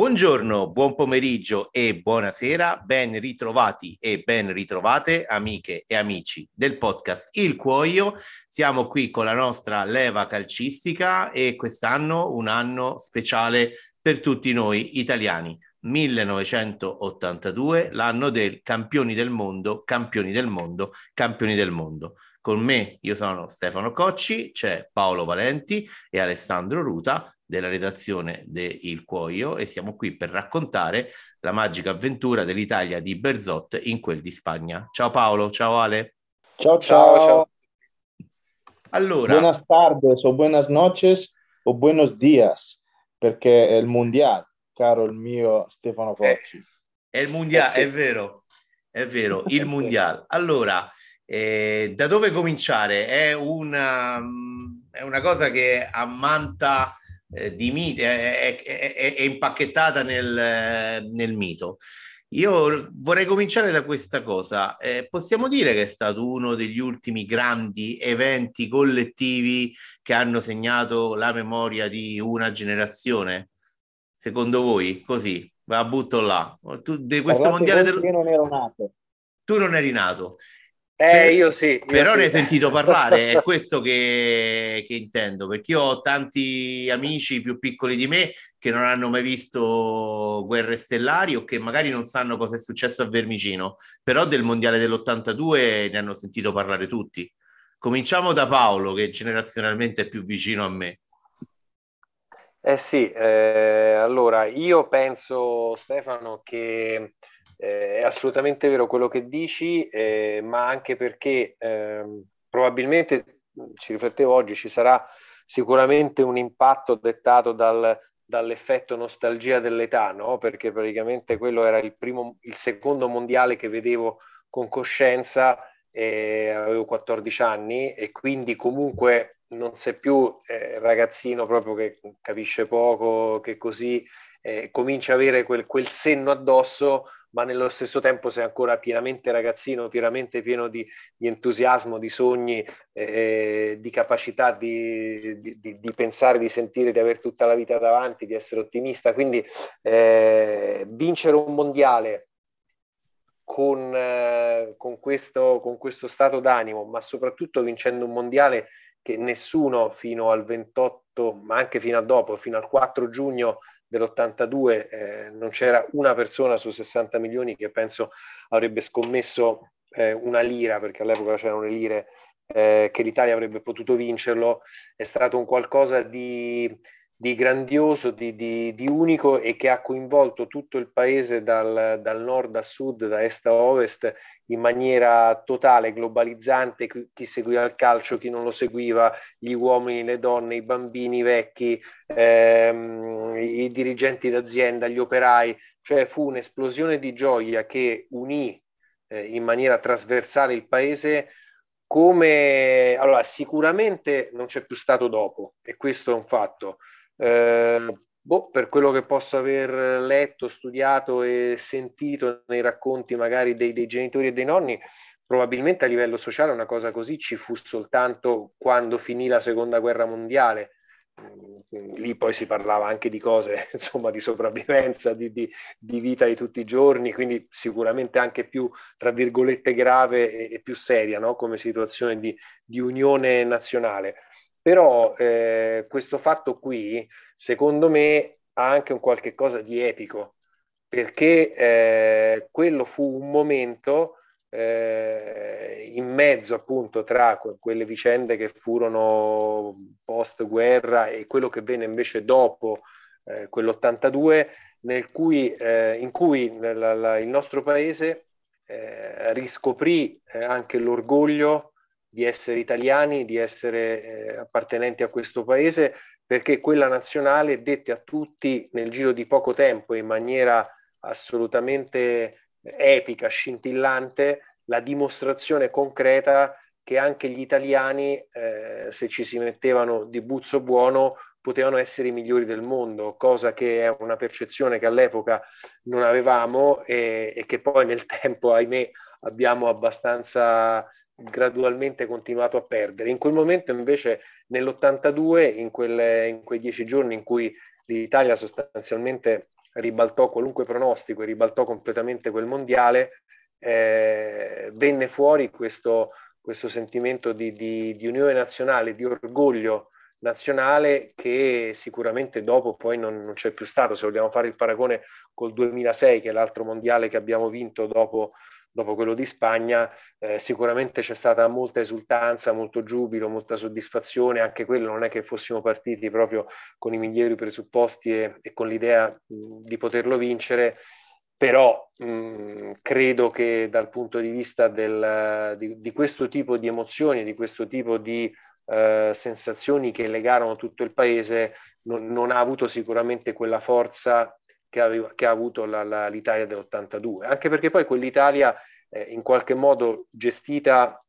Buongiorno, buon pomeriggio e buonasera, ben ritrovati e ben ritrovate amiche e amici del podcast Il Cuoio. Siamo qui con la nostra leva calcistica e quest'anno un anno speciale per tutti noi italiani. 1982, l'anno del campioni del mondo, campioni del mondo, campioni del mondo. Con me, io sono Stefano Cocci, c'è Paolo Valenti e Alessandro Ruta della redazione de Il Cuoio e siamo qui per raccontare la magica avventura dell'Italia di Berzot in quel di Spagna. Ciao Paolo, ciao Ale. Ciao ciao. ciao. Allora, buenas tardes o buenas noches o buenos días perché è il mondiale, caro il mio Stefano Cocci. Eh, è il mondiale, eh sì. è vero, è vero, il mondiale. Allora, eh, da dove cominciare? È una, è una cosa che ammanta eh, di mito, è, è, è, è impacchettata nel, nel, mito. Io vorrei cominciare da questa cosa. Eh, possiamo dire che è stato uno degli ultimi grandi eventi collettivi che hanno segnato la memoria di una generazione? Secondo voi? Così, la butto là. Tu, di questo mondiale del... Io non ero nato. Tu non eri nato. Eh, io sì. Io però sì. ne hai sentito parlare, è questo che, che, intendo, perché io ho tanti amici più piccoli di me che non hanno mai visto Guerre Stellari o che magari non sanno cosa è successo a Vermicino, però del Mondiale dell'82 ne hanno sentito parlare tutti. Cominciamo da Paolo, che generazionalmente è più vicino a me. Eh sì, eh, allora io penso Stefano che eh, è assolutamente vero quello che dici, eh, ma anche perché eh, probabilmente, ci riflettevo oggi, ci sarà sicuramente un impatto dettato dal, dall'effetto nostalgia dell'età, no? perché praticamente quello era il, primo, il secondo mondiale che vedevo con coscienza, avevo 14 anni e quindi comunque non sei più eh, ragazzino proprio che capisce poco, che così eh, comincia a avere quel, quel senno addosso ma nello stesso tempo sei ancora pienamente ragazzino, pienamente pieno di, di entusiasmo, di sogni, eh, di capacità di, di, di, pensare, di sentire, di avere tutta la vita davanti, di essere ottimista. Quindi eh, vincere un mondiale con, eh, con, questo, con questo stato d'animo, ma soprattutto vincendo un mondiale che nessuno fino al 28, ma anche fino a dopo, fino al 4 giugno dell'82 eh, non c'era una persona su 60 milioni che penso avrebbe scommesso eh, una lira, perché all'epoca c'erano le lire, eh, che l'Italia avrebbe potuto vincerlo, è stato un qualcosa di di grandioso, di, di, di, unico e che ha coinvolto tutto il paese dal, dal, nord a sud, da est a ovest, in maniera totale, globalizzante, chi seguiva il calcio, chi non lo seguiva, gli uomini, le donne, i bambini, i vecchi, ehm, i dirigenti d'azienda, gli operai, cioè fu un'esplosione di gioia che unì eh, in maniera trasversale il paese come allora sicuramente non c'è più stato dopo e questo è un fatto eh, boh, per quello che posso aver letto, studiato e sentito nei racconti magari dei, dei genitori e dei nonni, probabilmente a livello sociale una cosa così ci fu soltanto quando finì la seconda guerra mondiale. Lì poi si parlava anche di cose, insomma, di sopravvivenza, di, di, di vita di tutti i giorni, quindi sicuramente anche più, tra virgolette, grave e, e più seria no? come situazione di, di unione nazionale. Però eh, questo fatto qui, secondo me, ha anche un qualche cosa di epico, perché eh, quello fu un momento eh, in mezzo appunto tra quelle vicende che furono post guerra e quello che venne invece dopo eh, quell'82 nel cui, eh, in cui la, la, il nostro paese eh, riscoprì eh, anche l'orgoglio di essere italiani, di essere eh, appartenenti a questo paese, perché quella nazionale dette a tutti nel giro di poco tempo, in maniera assolutamente epica, scintillante, la dimostrazione concreta che anche gli italiani, eh, se ci si mettevano di buzzo buono, potevano essere i migliori del mondo, cosa che è una percezione che all'epoca non avevamo e, e che poi nel tempo, ahimè, abbiamo abbastanza gradualmente continuato a perdere. In quel momento invece nell'82, in, quelle, in quei dieci giorni in cui l'Italia sostanzialmente ribaltò qualunque pronostico e ribaltò completamente quel mondiale, eh, venne fuori questo, questo sentimento di, di, di, unione nazionale, di orgoglio nazionale che sicuramente dopo poi non, non, c'è più stato. Se vogliamo fare il paragone col 2006, che è l'altro mondiale che abbiamo vinto dopo, dopo quello di Spagna, eh, sicuramente c'è stata molta esultanza, molto giubilo, molta soddisfazione. Anche quello non è che fossimo partiti proprio con i migliori presupposti e, e con l'idea mh, di poterlo vincere però mh, credo che dal punto di vista del, di, di, questo tipo di emozioni, di questo tipo di eh, sensazioni che legarono tutto il paese, non, non, ha avuto sicuramente quella forza che, aveva, che ha avuto la, la, l'Italia dell'82, anche perché poi quell'Italia eh, in qualche modo gestita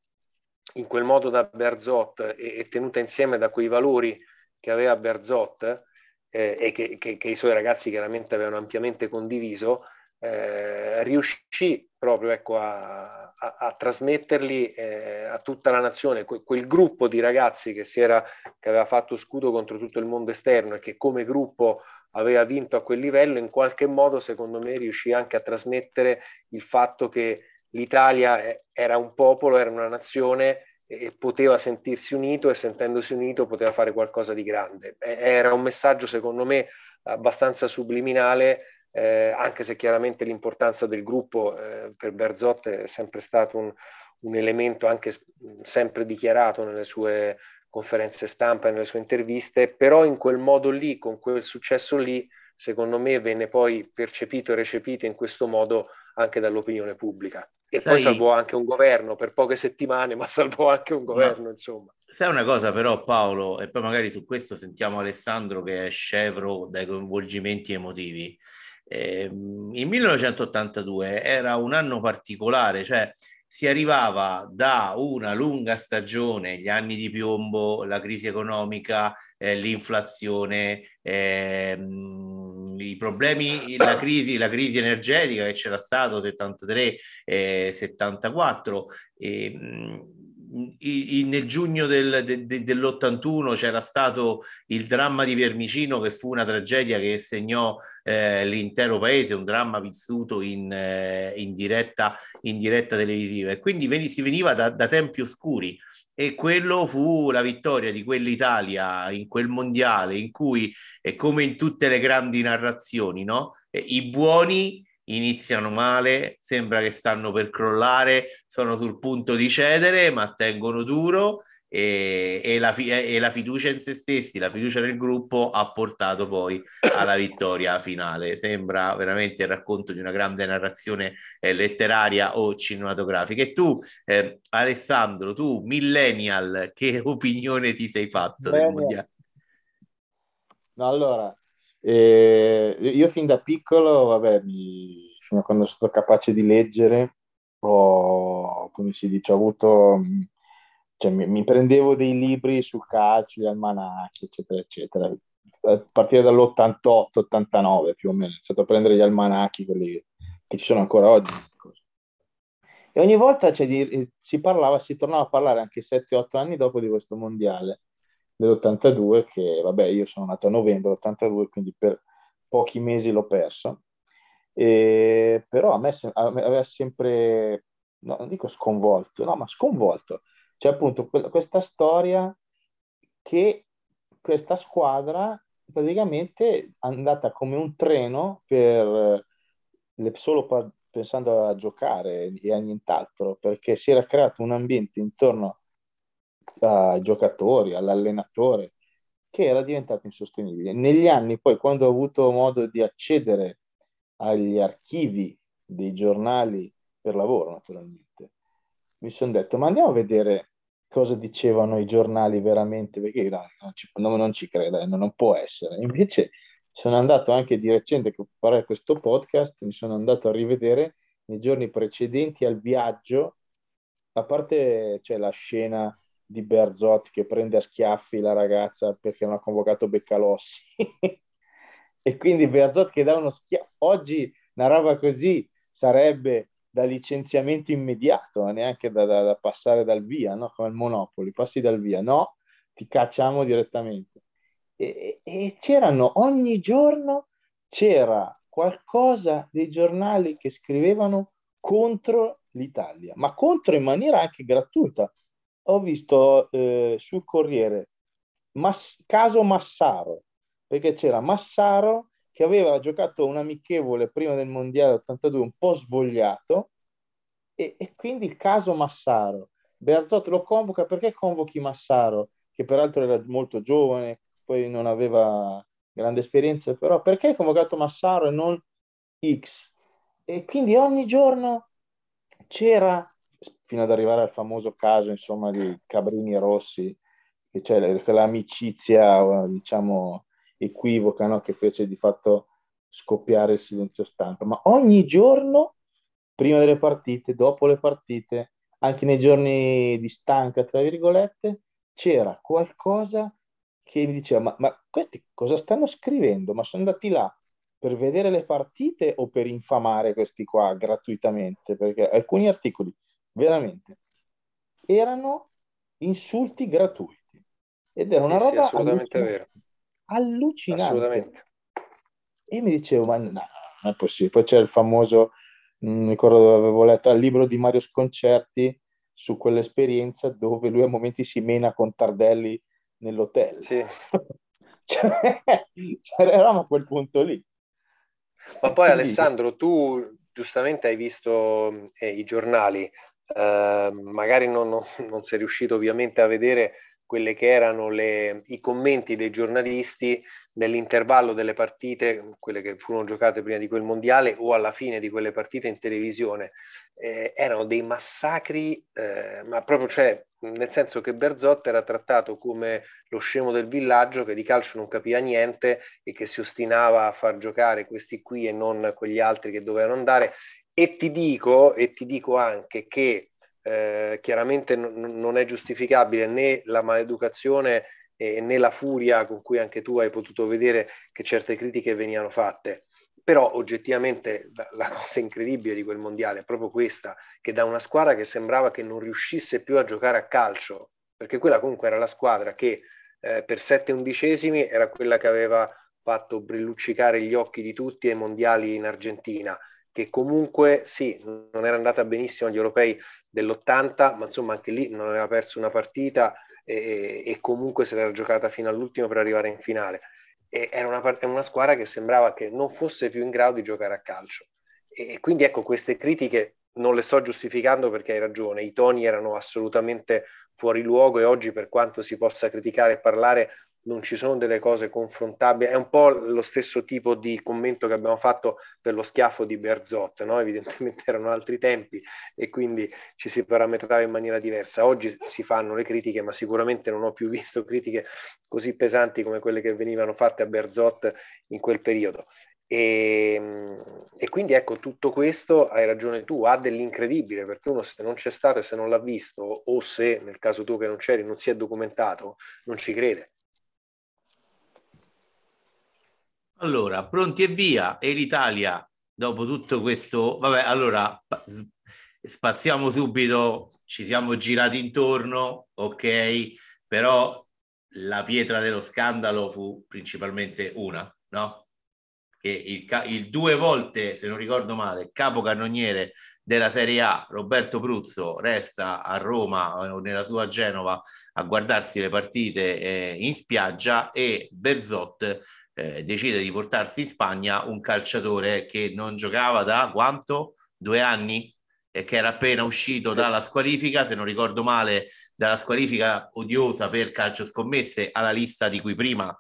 in quel modo da Berzot e, e tenuta insieme da quei valori che aveva Berzot eh, e che, che, che i suoi ragazzi chiaramente avevano ampiamente condiviso, eh, riuscì proprio ecco, a, a, a, trasmetterli eh, a tutta la nazione, que- quel gruppo di ragazzi che, era, che, aveva fatto scudo contro tutto il mondo esterno e che come gruppo aveva vinto a quel livello, in qualche modo secondo me riuscì anche a trasmettere il fatto che l'Italia eh, era un popolo, era una nazione e poteva sentirsi unito e sentendosi unito poteva fare qualcosa di grande. Era un messaggio secondo me abbastanza subliminale eh, anche se chiaramente l'importanza del gruppo eh, per Berzot è sempre stato un, un, elemento anche sempre dichiarato nelle sue conferenze stampa e nelle sue interviste, però in quel modo lì, con quel successo lì, secondo me venne poi percepito e recepito in questo modo anche dall'opinione pubblica. E sai, poi salvò anche un governo per poche settimane, ma salvò anche un governo, insomma. Sai una cosa però Paolo, e poi magari su questo sentiamo Alessandro che è scevro dai coinvolgimenti emotivi. Eh, il 1982 era un anno particolare, cioè si arrivava da una lunga stagione, gli anni di piombo, la crisi economica, eh, l'inflazione, eh, i problemi, la crisi, la crisi energetica che c'era stato 73-74. Eh, nel giugno del, de, dell'81 c'era stato il dramma di Vermicino che fu una tragedia che segnò eh, l'intero paese, un dramma vissuto in, eh, in, diretta, in diretta televisiva e quindi ven- si veniva da, da tempi oscuri e quello fu la vittoria di quell'Italia in quel mondiale in cui, come in tutte le grandi narrazioni, no? i buoni iniziano male, sembra che stanno per crollare, sono sul punto di cedere, ma tengono duro e, e, la, e, la, fiducia in se stessi, la fiducia nel gruppo ha portato poi alla vittoria finale. Sembra veramente il racconto di una grande narrazione eh, letteraria o cinematografica. E tu, eh, Alessandro, tu millennial, che opinione ti sei fatto Bene. del mondiale? No, allora, e io fin da piccolo, vabbè, mi, fino a quando sono stato capace di leggere, ho, come si dice, ho avuto, cioè, mi, mi, prendevo dei libri sul calcio, gli almanacchi, eccetera, eccetera. A partire dall'88-89 più o meno, ho iniziato a prendere gli almanacchi, quelli che ci sono ancora oggi. E ogni volta cioè, di, si parlava, si tornava a parlare anche 7-8 anni dopo di questo mondiale dell'82 che vabbè io sono nato a novembre dell'82 quindi per pochi mesi l'ho perso. E, però a me, a me aveva sempre no, non dico sconvolto no ma sconvolto. Cioè appunto questa storia che questa squadra praticamente è andata come un treno per le, solo par- pensando a giocare e a nient'altro perché si era creato un ambiente intorno a ai giocatori, all'allenatore, che era diventato insostenibile. Negli anni poi, quando ho avuto modo di accedere agli archivi dei giornali per lavoro, naturalmente, mi sono detto, ma andiamo a vedere cosa dicevano i giornali veramente, perché no, non, ci, no, non ci credo, eh, non può essere. Invece sono andato anche di recente, che fare questo podcast, mi sono andato a rivedere nei giorni precedenti al viaggio, a parte c'è la scena di Berzot che prende a schiaffi la ragazza perché non ha convocato Beccalossi. e quindi Berzot che dà uno schiaffo. Oggi una roba così sarebbe da licenziamento immediato, neanche da, da, da passare dal via, no? come il Monopoli, passi dal via, no, ti cacciamo direttamente. E, e c'erano ogni giorno c'era qualcosa dei giornali che scrivevano contro l'Italia, ma contro in maniera anche gratuita. Ho visto eh, sul Corriere Mas- caso Massaro, perché c'era Massaro che aveva giocato un amichevole prima del Mondiale 82 un po' svogliato e, e quindi il caso Massaro. Berzot lo convoca perché convochi Massaro, che peraltro era molto giovane, poi non aveva grande esperienza, però perché hai convocato Massaro e non X? E quindi ogni giorno c'era, fino ad arrivare al famoso caso, insomma, di Cabrini Rossi, che c'è quell'amicizia, diciamo, equivoca, no? che fece di fatto scoppiare il silenzio stampa. Ma ogni giorno, prima delle partite, dopo le partite, anche nei giorni di stanca, tra virgolette, c'era qualcosa che mi diceva, ma, ma questi cosa stanno scrivendo? Ma sono andati là per vedere le partite o per infamare questi qua gratuitamente? Perché alcuni articoli veramente erano insulti gratuiti ed era sì, una roba sì, assolutamente allucinante. vero. allucinante. Assolutamente. E mi dicevo, ma no, non è possibile. Poi c'è il famoso, non ricordo dove avevo letto, il libro di Mario Sconcerti su quell'esperienza dove lui a momenti si mena con Tardelli nell'hotel. Sì. cioè, eravamo a quel punto lì. Ma poi Alessandro, tu giustamente hai visto eh, i giornali, eh, magari non, non, non, sei riuscito ovviamente a vedere quelle che erano le, i commenti dei giornalisti nell'intervallo delle partite, quelle che furono giocate prima di quel mondiale o alla fine di quelle partite in televisione, eh, erano dei massacri, eh, ma proprio cioè, nel senso che Berzot era trattato come lo scemo del villaggio che di calcio non capiva niente e che si ostinava a far giocare questi qui e non quegli altri che dovevano andare. E ti dico, e ti dico anche che eh, chiaramente n- non è giustificabile né la maleducazione eh, né la furia con cui anche tu hai potuto vedere che certe critiche venivano fatte. Però oggettivamente la cosa incredibile di quel mondiale è proprio questa, che da una squadra che sembrava che non riuscisse più a giocare a calcio, perché quella comunque era la squadra che eh, per sette undicesimi era quella che aveva fatto brilluccicare gli occhi di tutti ai mondiali in Argentina, che comunque sì, non era andata benissimo agli europei dell'80, ma insomma anche lì non aveva perso una partita e, e comunque se l'era giocata fino all'ultimo per arrivare in finale. E era una, una, squadra che sembrava che non fosse più in grado di giocare a calcio. E, e quindi ecco, queste critiche non le sto giustificando perché hai ragione, i toni erano assolutamente fuori luogo e oggi per quanto si possa criticare e parlare non ci sono delle cose confrontabili. È un po' lo stesso tipo di commento che abbiamo fatto per lo schiaffo di Berzot, no? evidentemente erano altri tempi e quindi ci si parametrava in maniera diversa. Oggi si fanno le critiche, ma sicuramente non ho più visto critiche così pesanti come quelle che venivano fatte a Berzot in quel periodo. E, e, quindi ecco tutto questo, hai ragione tu, ha dell'incredibile perché uno se non c'è stato e se non l'ha visto o se nel caso tu che non c'eri non si è documentato, non ci crede. Allora, pronti e via. E l'Italia, dopo tutto questo... Vabbè, allora, spaziamo subito, ci siamo girati intorno, ok, però la pietra dello scandalo fu principalmente una, no? Che il, il due volte, se non ricordo male, capocannoniere della Serie A, Roberto Pruzzo, resta a Roma o nella sua Genova a guardarsi le partite eh, in spiaggia e Berzot eh, decide di portarsi in Spagna un calciatore che non giocava da quanto? Due anni? E che era appena uscito dalla squalifica, se non ricordo male, dalla squalifica odiosa per calcio scommesse alla lista di cui prima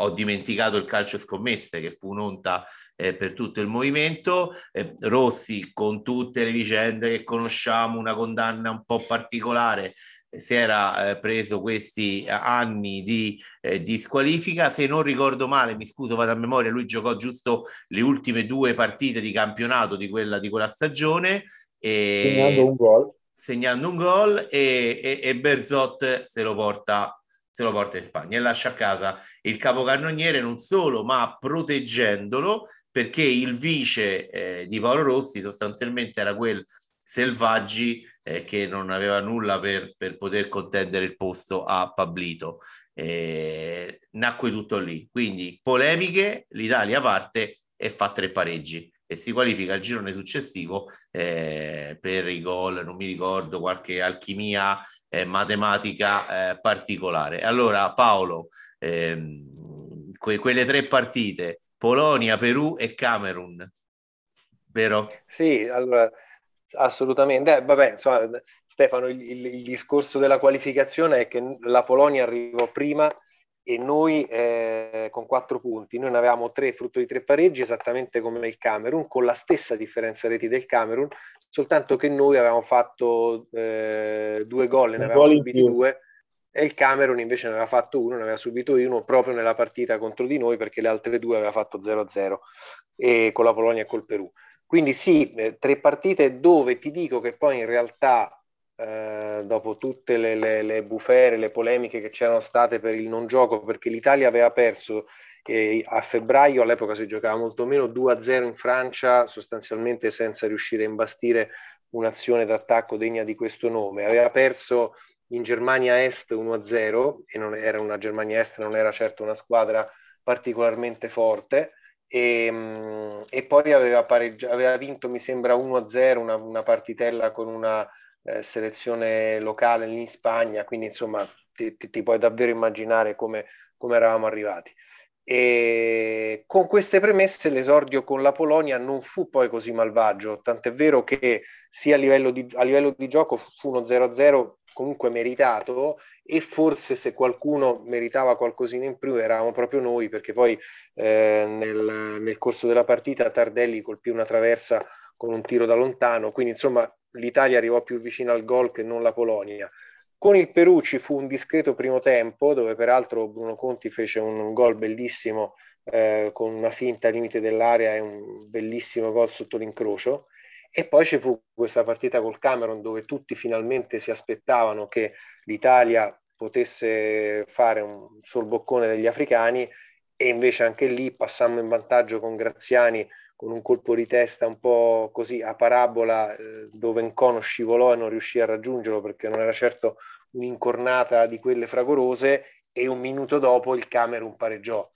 ho dimenticato il calcio scommesse che fu un'onta eh, per tutto il movimento. Eh, Rossi con tutte le vicende che conosciamo, una condanna un po' particolare si era eh, preso questi eh, anni di, eh, di, squalifica. Se non ricordo male, mi scuso, vado a memoria, lui giocò giusto le ultime due partite di campionato di quella, di quella stagione. E, segnando un gol. Segnando un gol e, e, e Berzot se lo porta se lo porta in Spagna e lascia a casa il capocannoniere non solo ma proteggendolo perché il vice eh, di Paolo Rossi sostanzialmente era quel Selvaggi eh, che non aveva nulla per, per, poter contendere il posto a Pablito. Eh, nacque tutto lì. Quindi polemiche, l'Italia parte e fa tre pareggi e si qualifica al girone successivo eh, per i gol, non mi ricordo, qualche alchimia eh, matematica eh, particolare. Allora Paolo, ehm, que- quelle tre partite, Polonia, Perù e Camerun, vero? Sì, allora assolutamente. Eh, vabbè, insomma, Stefano, il, il, il discorso della qualificazione è che la Polonia arrivò prima e noi eh, con quattro punti, noi ne avevamo tre frutto di tre pareggi esattamente come il Camerun, con la stessa differenza reti del Camerun, soltanto che noi avevamo fatto eh, due gol, ne avevamo subiti due e il Camerun invece ne aveva fatto uno, ne aveva subito uno proprio nella partita contro di noi perché le altre due aveva fatto 0-0 e con la Polonia e col Perù. Quindi sì, eh, tre partite dove ti dico che poi in realtà eh, dopo tutte le, le, le, bufere, le polemiche che c'erano state per il non gioco, perché l'Italia aveva perso eh, a febbraio, all'epoca si giocava molto meno, 2-0 in Francia, sostanzialmente senza riuscire a imbastire un'azione d'attacco degna di questo nome. Aveva perso in Germania Est 1-0 e non era una Germania Est, non era certo una squadra particolarmente forte. E, mm, e poi aveva, aveva vinto, mi sembra, 1-0, una, una partitella con una eh, selezione locale in Spagna, quindi insomma ti, ti, ti puoi davvero immaginare come, come eravamo arrivati. E con queste premesse l'esordio con la Polonia non fu poi così malvagio, tant'è vero che sia a livello di, a livello di gioco fu uno 0-0 comunque meritato e forse se qualcuno meritava qualcosina in più eravamo proprio noi perché poi eh, nel, nel corso della partita Tardelli colpì una traversa con un tiro da lontano, quindi insomma l'Italia arrivò più vicino al gol che non la Polonia. Con il Perù ci fu un discreto primo tempo, dove peraltro Bruno Conti fece un, un gol bellissimo eh, con una finta limite dell'area e un bellissimo gol sotto l'incrocio. E poi ci fu questa partita col Cameron dove tutti finalmente si aspettavano che l'Italia potesse fare un sorboccone degli africani e invece anche lì passammo in vantaggio con Graziani con un colpo di testa un po' così a parabola eh, dove Ncono scivolò e non riuscì a raggiungerlo perché non era certo un'incornata di quelle fragorose e un minuto dopo il Camerun pareggiò.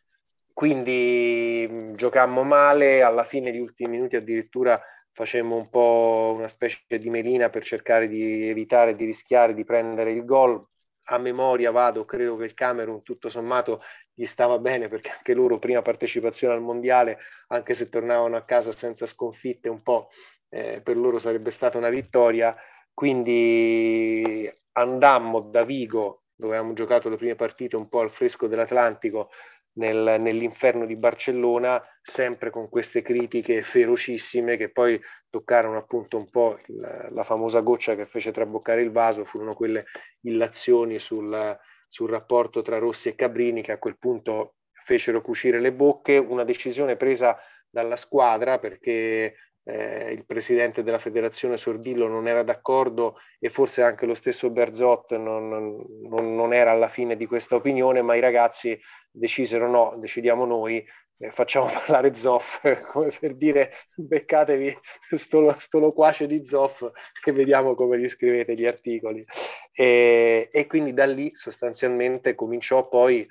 Quindi mh, mm, giocammo male, alla fine, gli ultimi minuti addirittura facemmo un po' una specie di melina per cercare di evitare di rischiare di prendere il gol. A memoria vado, credo che il Camerun tutto sommato gli stava bene perché anche loro prima partecipazione al mondiale, anche se tornavano a casa senza sconfitte, un po' eh, per loro sarebbe stata una vittoria. Quindi andammo da Vigo, dove avevamo giocato le prime partite un po' al fresco dell'Atlantico, nel, nell'inferno di Barcellona, sempre con queste critiche ferocissime che poi toccarono appunto un po' la, la famosa goccia che fece traboccare il vaso, furono quelle illazioni sul, sul rapporto tra Rossi e Cabrini che a quel punto fecero cucire le bocche, una decisione presa dalla squadra perché eh, il presidente della federazione Sordillo non era d'accordo e forse anche lo stesso Berzot non, non, non era alla fine di questa opinione, ma i ragazzi decisero no, decidiamo noi, facciamo parlare Zoff, come per dire beccatevi sto, loquace di Zoff e vediamo come gli scrivete gli articoli. E, e quindi da lì sostanzialmente cominciò poi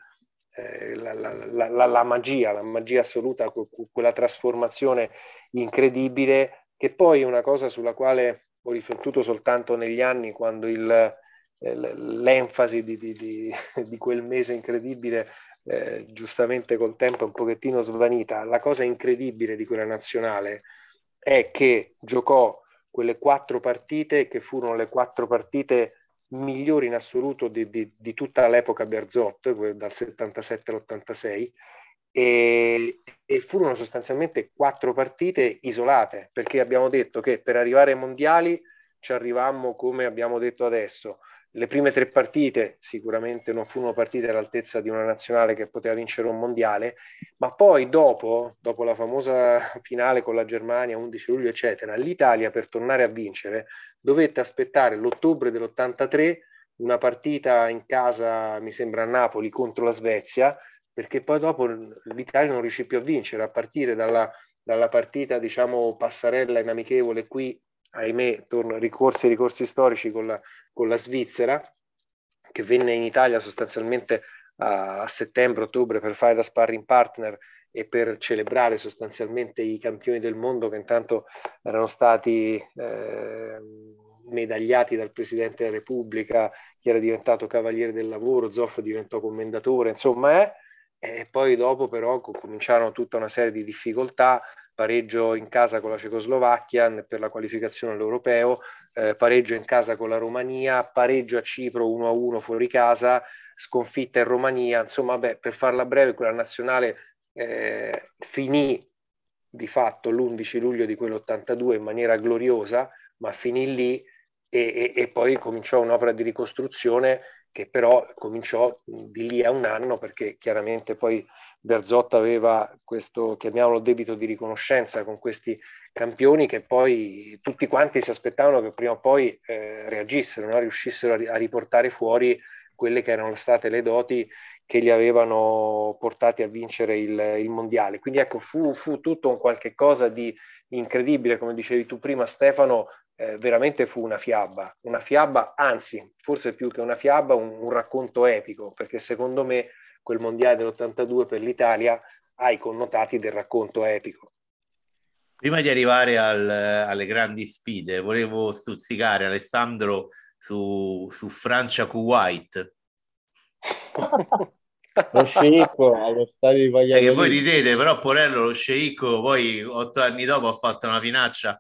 eh, la, la, la, la, magia, la magia assoluta, quella trasformazione incredibile, che poi è una cosa sulla quale ho riflettuto soltanto negli anni, quando il, eh, l'enfasi di, di, di, di, quel mese incredibile eh, giustamente col tempo è un pochettino svanita. La cosa incredibile di quella nazionale è che giocò quelle quattro partite che furono le quattro partite migliori in assoluto di, di, di tutta l'epoca Berzot, dal 77 all'86, e, e, furono sostanzialmente quattro partite isolate, perché abbiamo detto che per arrivare ai mondiali ci arrivammo come abbiamo detto adesso, le prime tre partite sicuramente non furono partite all'altezza di una nazionale che poteva vincere un mondiale, ma poi dopo, dopo la famosa finale con la Germania, 11 luglio, eccetera, l'Italia per tornare a vincere dovette aspettare l'ottobre dell'83 una partita in casa, mi sembra a Napoli, contro la Svezia, perché poi dopo l'Italia non riuscì più a vincere, a partire dalla, dalla partita, diciamo, passarella in amichevole qui ahimè, torno, ricorsi e ricorsi storici con la, con la Svizzera, che venne in Italia sostanzialmente a, a settembre-ottobre per fare da sparring partner e per celebrare sostanzialmente i campioni del mondo che intanto erano stati eh, medagliati dal Presidente della Repubblica, chi era diventato Cavaliere del Lavoro, Zoff diventò commendatore, insomma, eh, e poi dopo però cominciarono tutta una serie di difficoltà, pareggio in casa con la Cecoslovacchia per la qualificazione all'Europeo, eh, pareggio in casa con la Romania, pareggio a Cipro 1-1 fuori casa, sconfitta in Romania, insomma, beh, per farla breve, quella nazionale eh, finì di fatto l'11 luglio di quell'82 in maniera gloriosa, ma finì lì e, e, e poi cominciò un'opera di ricostruzione che però cominciò di lì a un anno perché chiaramente poi Berzotto aveva questo, chiamiamolo debito di riconoscenza con questi campioni che poi tutti quanti si aspettavano che prima o poi eh, reagissero, no? riuscissero a, a, riportare fuori quelle che erano state le doti che li avevano portati a vincere il, il mondiale. Quindi ecco, fu, fu, tutto un qualche cosa di incredibile, come dicevi tu prima Stefano, eh, veramente fu una fiaba, una fiaba, anzi, forse più che una fiaba, un, un racconto epico, perché secondo me quel mondiale dell'82 per l'Italia ha i connotati del racconto epico. Prima di arrivare al, alle grandi sfide, volevo stuzzicare Alessandro su, su Francia-Kuwait. lo sceicco allo stadio di Valladolid. che voi ridete, però Porello lo sceicco poi otto anni dopo ha fatto una finaccia,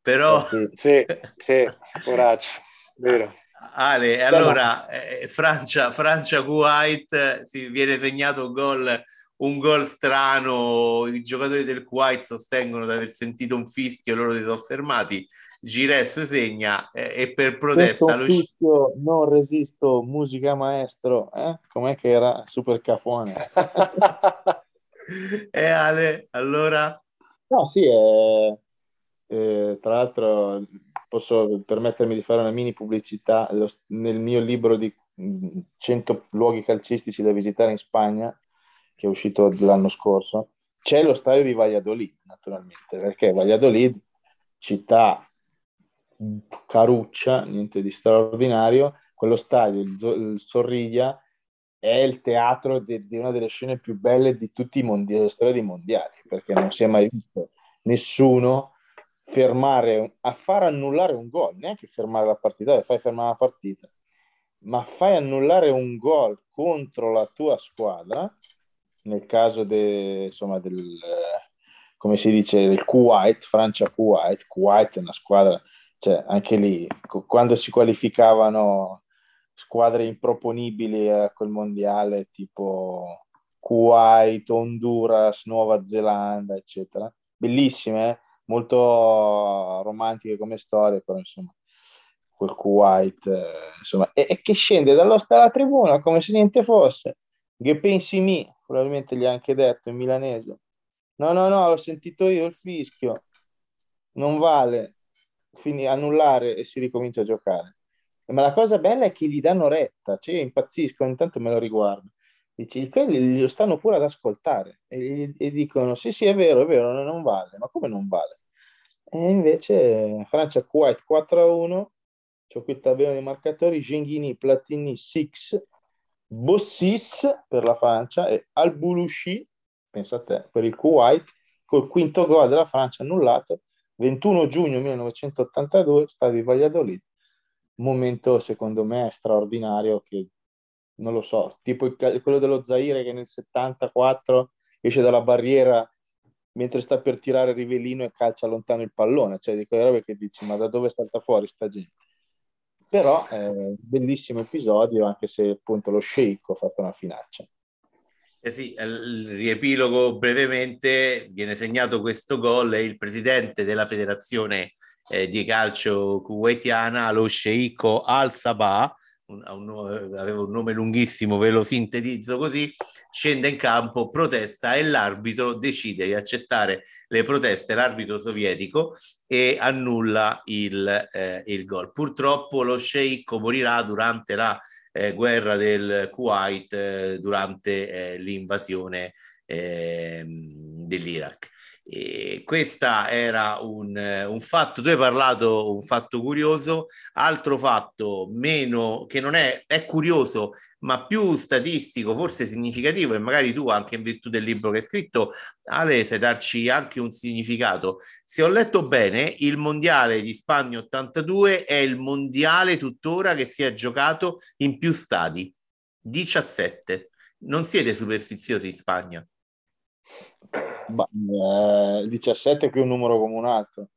però... Eh sì, sì, poraccio, vero. Ale, allora eh, Francia, Francia Kuwait si viene segnato un gol un gol strano, i giocatori del Kuwait sostengono di aver sentito un fischio, loro si sono fermati, Gires segna eh, e per protesta lo fischio, non resisto, musica maestro, eh? com'è che era? Super cafone. e eh, Ale, allora? No, sì, eh, eh, tra l'altro posso permettermi di fare una mini pubblicità lo, nel mio libro di 100 mm, luoghi calcistici da visitare in Spagna che è uscito l'anno scorso, c'è lo stadio di Valladolid, naturalmente, perché Valladolid, città caruccia, niente di straordinario, quello stadio, il, il Sorriglia, è il teatro di, di, una delle scene più belle di tutti i mondiali, della storia dei mondiali, perché non si è mai visto nessuno fermare, a far annullare un gol, neanche fermare la partita, fai fermare la partita, ma fai annullare un gol contro la tua squadra nel caso de, insomma, del, come si dice, del Kuwait, Francia-Kuwait, Kuwait è una squadra, cioè anche lì, quando si qualificavano squadre improponibili a quel mondiale, tipo Kuwait, Honduras, Nuova Zelanda, eccetera, bellissime, eh? molto romantiche come storie, però insomma, quel Kuwait, eh, insomma, e, e, che scende dalla tribuna come se niente fosse, che pensi mi, probabilmente gli ha anche detto in milanese. No, no, no, l'ho sentito io il fischio. Non vale. Quindi annullare e si ricomincia a giocare. Ma la cosa bella è che gli danno retta, cioè impazziscono, intanto me lo riguardo. Dici, quelli lo stanno pure ad ascoltare e, e, dicono sì sì è vero, è vero, non vale, ma come non vale? E invece Francia Kuwait 4-1, c'ho qui il tabellone dei marcatori, Genghini, Platini 6, Bossis per la Francia e Al-Bulushi, pensa a te, per il Kuwait, col quinto gol della Francia annullato, 21 giugno 1982, stadio di Valladolid. Momento secondo me straordinario che non lo so, tipo quello dello Zaire che nel 74 esce dalla barriera mentre sta per tirare Rivellino e calcia lontano il pallone, cioè di quelle robe che dici ma da dove salta fuori sta gente? però è un bellissimo episodio anche se appunto lo sceicco ha fatto una finaccia. Eh sì, il riepilogo brevemente viene segnato questo gol e il presidente della federazione eh, di calcio kuwaitiana, lo sceicco Al-Sabah, aveva un nome lunghissimo, ve lo sintetizzo così, scende in campo, protesta e l'arbitro decide di accettare le proteste, l'arbitro sovietico, e annulla il, eh, il gol. Purtroppo lo sceicco morirà durante la eh, guerra del Kuwait, eh, durante eh, l'invasione ehm, dell'Iraq. E questo era un, un, fatto, tu hai parlato, un fatto curioso, altro fatto meno, che non è, è curioso, ma più statistico, forse significativo, e magari tu anche in virtù del libro che hai scritto, Ale, sai darci anche un significato. Se ho letto bene, il mondiale di Spagna 82 è il mondiale tuttora che si è giocato in più stadi, 17. Non siete superstiziosi in Spagna? Eh, 17 è più un numero come un altro.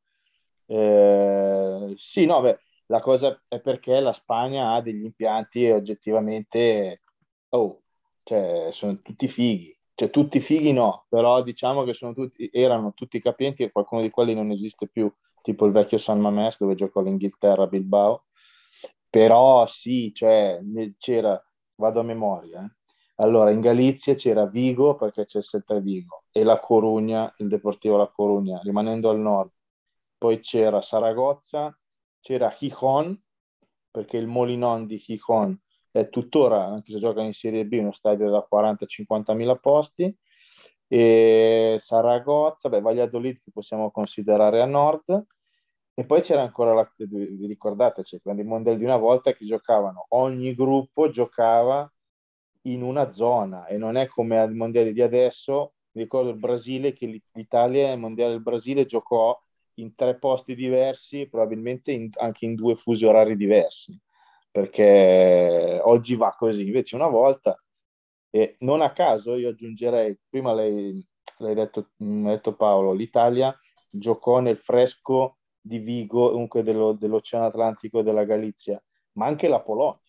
Eh, sì, no, beh, la cosa è perché la Spagna ha degli impianti oggettivamente, oh, cioè, sono tutti fighi. Cioè, tutti fighi no, però diciamo che sono tutti, erano tutti capienti e qualcuno di quelli non esiste più, tipo il vecchio San Mamés dove giocò l'Inghilterra a Bilbao. Però sì, cioè, c'era, vado a memoria, eh allora, in Galizia c'era Vigo perché c'è Celta Vigo e la Corugna, il Deportivo La Corugna, rimanendo al nord. Poi c'era Saragozza, c'era Gijón, perché il Molinon di Gijón è tuttora, anche se gioca in Serie B, uno stadio da 40-50 mila posti. E Saragozza, beh, Valladolid che possiamo considerare a nord. E poi c'era ancora, la, vi ricordate, c'è il mondiali di una volta che giocavano, ogni gruppo giocava in una zona e non è come al mondiale di adesso. Mi ricordo il Brasile che l'Italia al mondiale del Brasile giocò in tre posti diversi, probabilmente in, anche in due fusi orari diversi, perché oggi va così. Invece una volta, e non a caso io aggiungerei, prima lei, l'hai detto, detto Paolo, l'Italia giocò nel fresco di Vigo, comunque dello, dell'Oceano Atlantico e della Galizia, ma anche la Polonia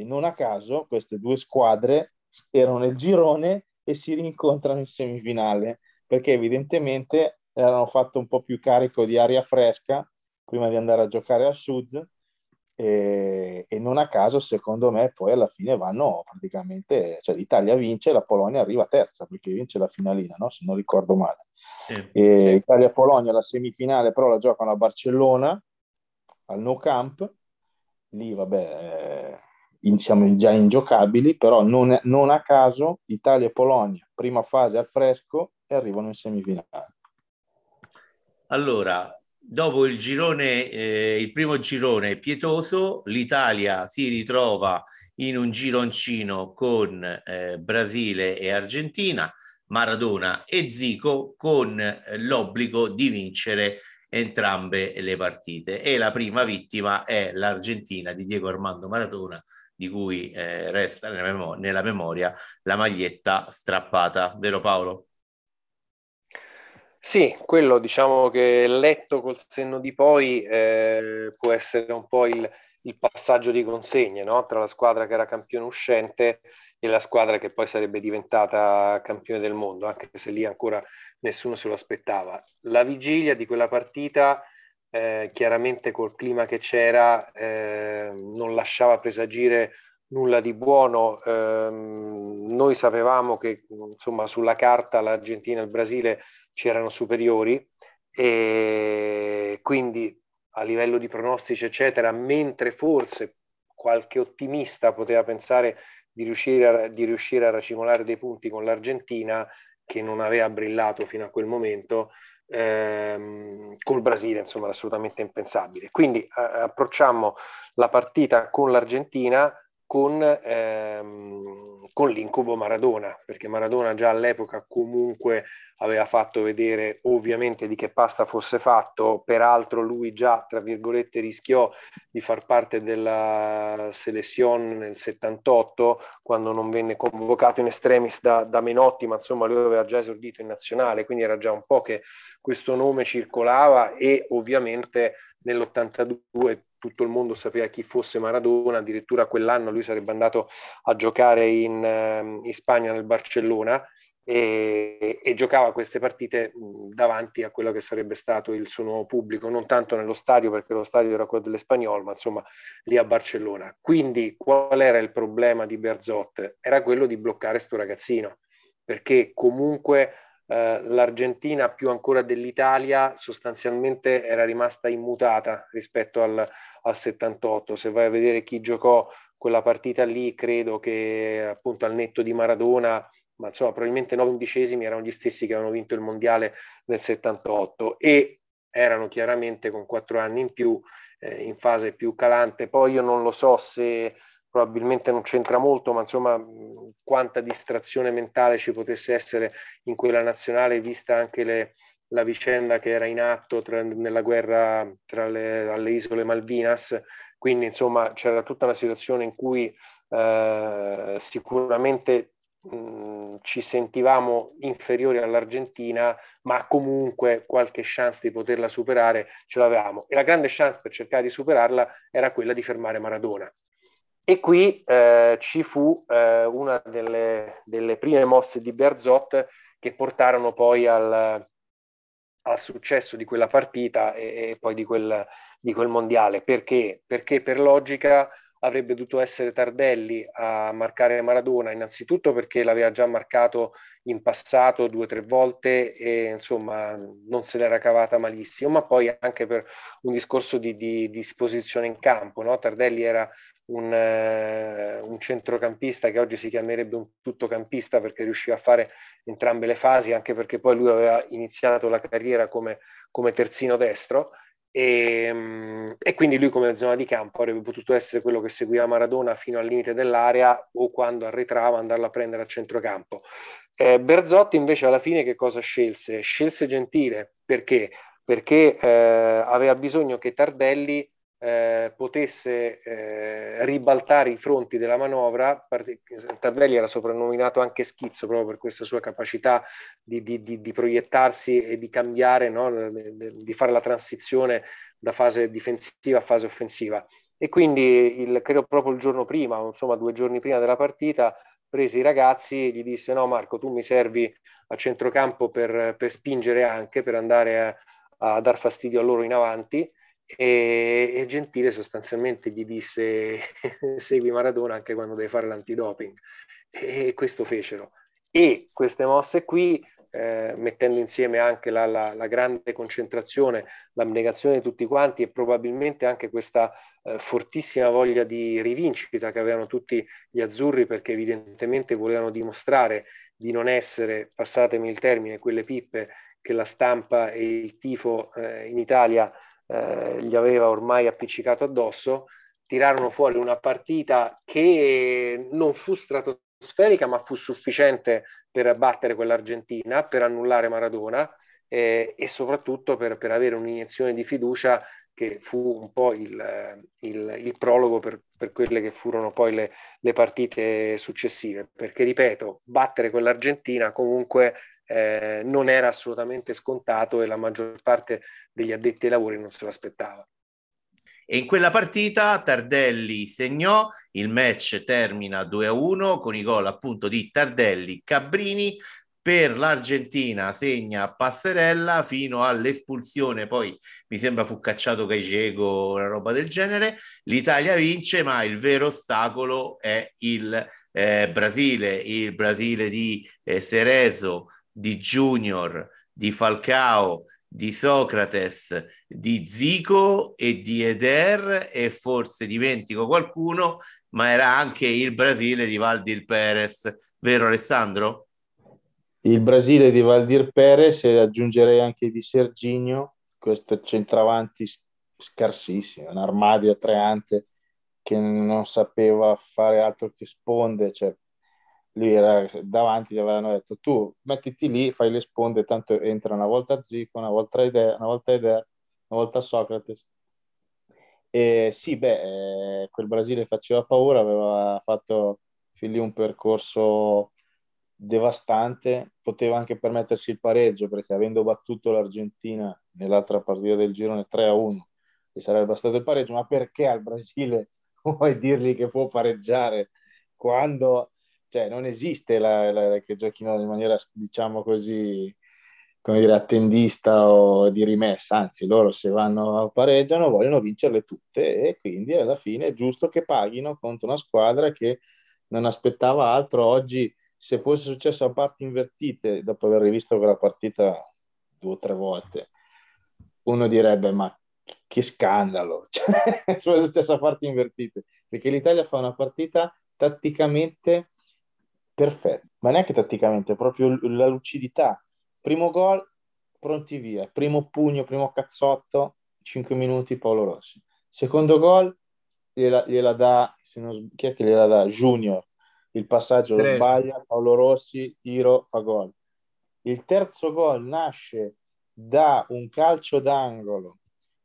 e non a caso queste due squadre erano nel girone e si rincontrano in semifinale perché evidentemente erano fatto un po' più carico di aria fresca prima di andare a giocare a sud e, e, non a caso secondo me poi alla fine vanno praticamente cioè l'Italia vince e la Polonia arriva terza perché vince la finalina no? se non ricordo male sì. Italia-Polonia la semifinale però la giocano a Barcellona al No Camp lì vabbè in, siamo già ingiocabili, però non, non a caso Italia e Polonia, prima fase al fresco e arrivano in semifinale. Allora, dopo il girone, eh, il primo girone pietoso, l'Italia si ritrova in un gironcino con eh, Brasile e Argentina, Maradona e Zico con eh, l'obbligo di vincere entrambe le partite e la prima vittima è l'Argentina di Diego Armando Maradona di cui eh, resta nella, memo- nella memoria la maglietta strappata, vero Paolo? Sì, quello diciamo che letto col senno di poi eh, può essere un po' il, il passaggio di consegne no? tra la squadra che era campione uscente e la squadra che poi sarebbe diventata campione del mondo, anche se lì ancora nessuno se lo aspettava. La vigilia di quella partita eh, chiaramente col clima che c'era eh, non lasciava presagire nulla di buono. Eh, noi sapevamo che insomma sulla carta l'Argentina e il Brasile c'erano superiori e quindi a livello di pronostici eccetera, mentre forse qualche ottimista poteva pensare di riuscire a, di riuscire a racimolare dei punti con l'Argentina che non aveva brillato fino a quel momento, ehm, col Brasile, insomma, era assolutamente impensabile. Quindi eh, approcciamo la partita con l'Argentina con, ehm, con l'incubo Maradona, perché Maradona già all'epoca comunque aveva fatto vedere ovviamente di che pasta fosse fatto, peraltro lui già, tra virgolette, rischiò di far parte della selezione nel 78, quando non venne convocato in extremis da, da Menotti, ma insomma lui aveva già esordito in nazionale, quindi era già un po' che questo nome circolava e ovviamente nell'82 tutto il mondo sapeva chi fosse Maradona, addirittura quell'anno lui sarebbe andato a giocare in, ehm, in Spagna nel Barcellona e, e, giocava queste partite davanti a quello che sarebbe stato il suo nuovo pubblico, non tanto nello stadio perché lo stadio era quello dell'Espagnol, ma insomma lì a Barcellona. Quindi qual era il problema di Berzot? Era quello di bloccare sto ragazzino, perché comunque eh, l'Argentina più ancora dell'Italia sostanzialmente era rimasta immutata rispetto al, al 78. Se vai a vedere chi giocò quella partita lì, credo che appunto al netto di Maradona ma insomma probabilmente 9 undicesimi erano gli stessi che avevano vinto il mondiale nel 78 e erano chiaramente con quattro anni in più eh, in fase più calante. Poi io non lo so se probabilmente non c'entra molto, ma insomma quanta distrazione mentale ci potesse essere in quella nazionale, vista anche le, la vicenda che era in atto tra, nella guerra tra le, alle isole Malvinas. Quindi insomma c'era tutta una situazione in cui eh, sicuramente ci sentivamo inferiori all'Argentina, ma comunque qualche chance di poterla superare ce l'avevamo. E la grande chance per cercare di superarla era quella di fermare Maradona. E qui eh, ci fu eh, una delle, delle, prime mosse di Berzot che portarono poi al, al successo di quella partita e, e poi di quel, di quel, mondiale. Perché? Perché per logica avrebbe dovuto essere Tardelli a marcare Maradona, innanzitutto perché l'aveva già marcato in passato due o tre volte e insomma non se l'era cavata malissimo, ma poi anche per un discorso di, di, di disposizione in campo. No? Tardelli era un, eh, un, centrocampista che oggi si chiamerebbe un tuttocampista perché riusciva a fare entrambe le fasi, anche perché poi lui aveva iniziato la carriera come, come terzino destro e, ehm, e, quindi lui come zona di campo avrebbe potuto essere quello che seguiva Maradona fino al limite dell'area o quando arretrava andarlo a prendere a centrocampo. Eh, Berzotti invece alla fine che cosa scelse? Scelse Gentile perché? Perché eh, aveva bisogno che Tardelli eh, potesse eh, ribaltare i fronti della manovra. Tardelli era soprannominato anche schizzo proprio per questa sua capacità di, di, di, di proiettarsi e di cambiare, no? di fare la transizione da fase difensiva a fase offensiva. E quindi il, credo proprio il giorno prima, insomma due giorni prima della partita, prese i ragazzi e gli disse no Marco tu mi servi a centrocampo per, per spingere anche, per andare a, a dar fastidio a loro in avanti e, e Gentile sostanzialmente gli disse segui Maradona anche quando devi fare l'antidoping e questo fecero. E queste mosse qui, eh, mettendo insieme anche la, la, la, grande concentrazione, l'abnegazione di tutti quanti e probabilmente anche questa eh, fortissima voglia di rivincita che avevano tutti gli azzurri perché evidentemente volevano dimostrare di non essere, passatemi il termine, quelle pippe che la stampa e il tifo eh, in Italia eh, gli aveva ormai appiccicato addosso, tirarono fuori una partita che non fu stratosferica, ma fu sufficiente per battere quell'Argentina, per annullare Maradona eh, e soprattutto per, per, avere un'iniezione di fiducia che fu un po' il, il, il prologo per, per, quelle che furono poi le, le partite successive. Perché, ripeto, battere quell'Argentina comunque eh, non era assolutamente scontato e la maggior parte degli addetti ai lavori non se lo aspettava. E in quella partita Tardelli segnò, il match termina 2-1 con i gol appunto di Tardelli, Cabrini, per l'Argentina segna Passerella fino all'espulsione, poi mi sembra fu cacciato Caiceco, una roba del genere. L'Italia vince, ma il vero ostacolo è il eh, Brasile, il Brasile di eh, Cerezo, di Junior, di Falcao, di Socrates, di Zico e di Eder e forse dimentico qualcuno, ma era anche il Brasile di Valdir Perez, vero Alessandro? Il Brasile di Valdir Perez e aggiungerei anche di Serginio, questo centravanti scarsissimo, un armadio atreante che non sapeva fare altro che sponde, cioè lui era davanti, gli avevano detto tu mettiti lì, fai le sponde, tanto entra una volta Zico, una volta Eder, una volta, Eder, una volta Socrates. E sì, beh, eh, quel Brasile faceva paura, aveva fatto fin lì un percorso devastante, poteva anche permettersi il pareggio perché avendo battuto l'Argentina nell'altra partita del girone 3-1 gli sarebbe bastato il pareggio, ma perché al Brasile vuoi dirgli che può pareggiare quando cioè, non esiste la, la, che giochino in maniera, diciamo così, come dire, attendista o di rimessa, anzi, loro se vanno a pareggiano vogliono vincerle tutte e quindi alla fine è giusto che paghino contro una squadra che non aspettava altro. Oggi, se fosse successo a parti invertite, dopo aver rivisto quella partita due o tre volte, uno direbbe ma che scandalo, cioè, se fosse successo a parti invertite, perché l'Italia fa una partita tatticamente perfetto, ma neanche tatticamente, proprio la lucidità. Primo gol, pronti via. Primo pugno, primo cazzotto, 5 minuti Paolo Rossi. Secondo gol, gliela, gliela dà, non, chi è che gliela dà? Junior. Il passaggio lo sbaglia, Paolo Rossi, tiro, fa gol. Il terzo gol nasce da un calcio d'angolo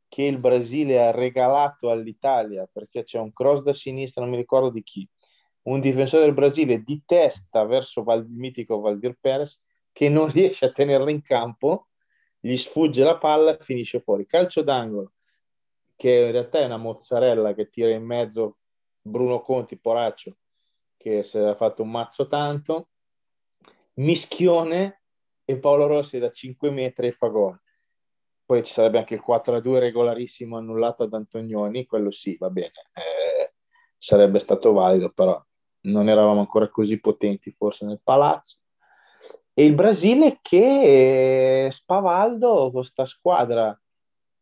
che il Brasile ha regalato all'Italia perché c'è un cross da sinistra, non mi ricordo di chi, un difensore del Brasile di testa verso il mitico Valdir Perez che non riesce a tenerlo in campo, gli sfugge la palla e finisce fuori. Calcio d'angolo, che in realtà è una mozzarella che tira in mezzo Bruno Conti, poraccio, che si era fatto un mazzo tanto, mischione e Paolo Rossi da 5 metri fa gol. Poi ci sarebbe anche il 4-2 regolarissimo annullato ad Antonioni, quello sì, va bene, eh, sarebbe stato valido, però non eravamo ancora così potenti forse nel palazzo. E il Brasile che spavaldo questa squadra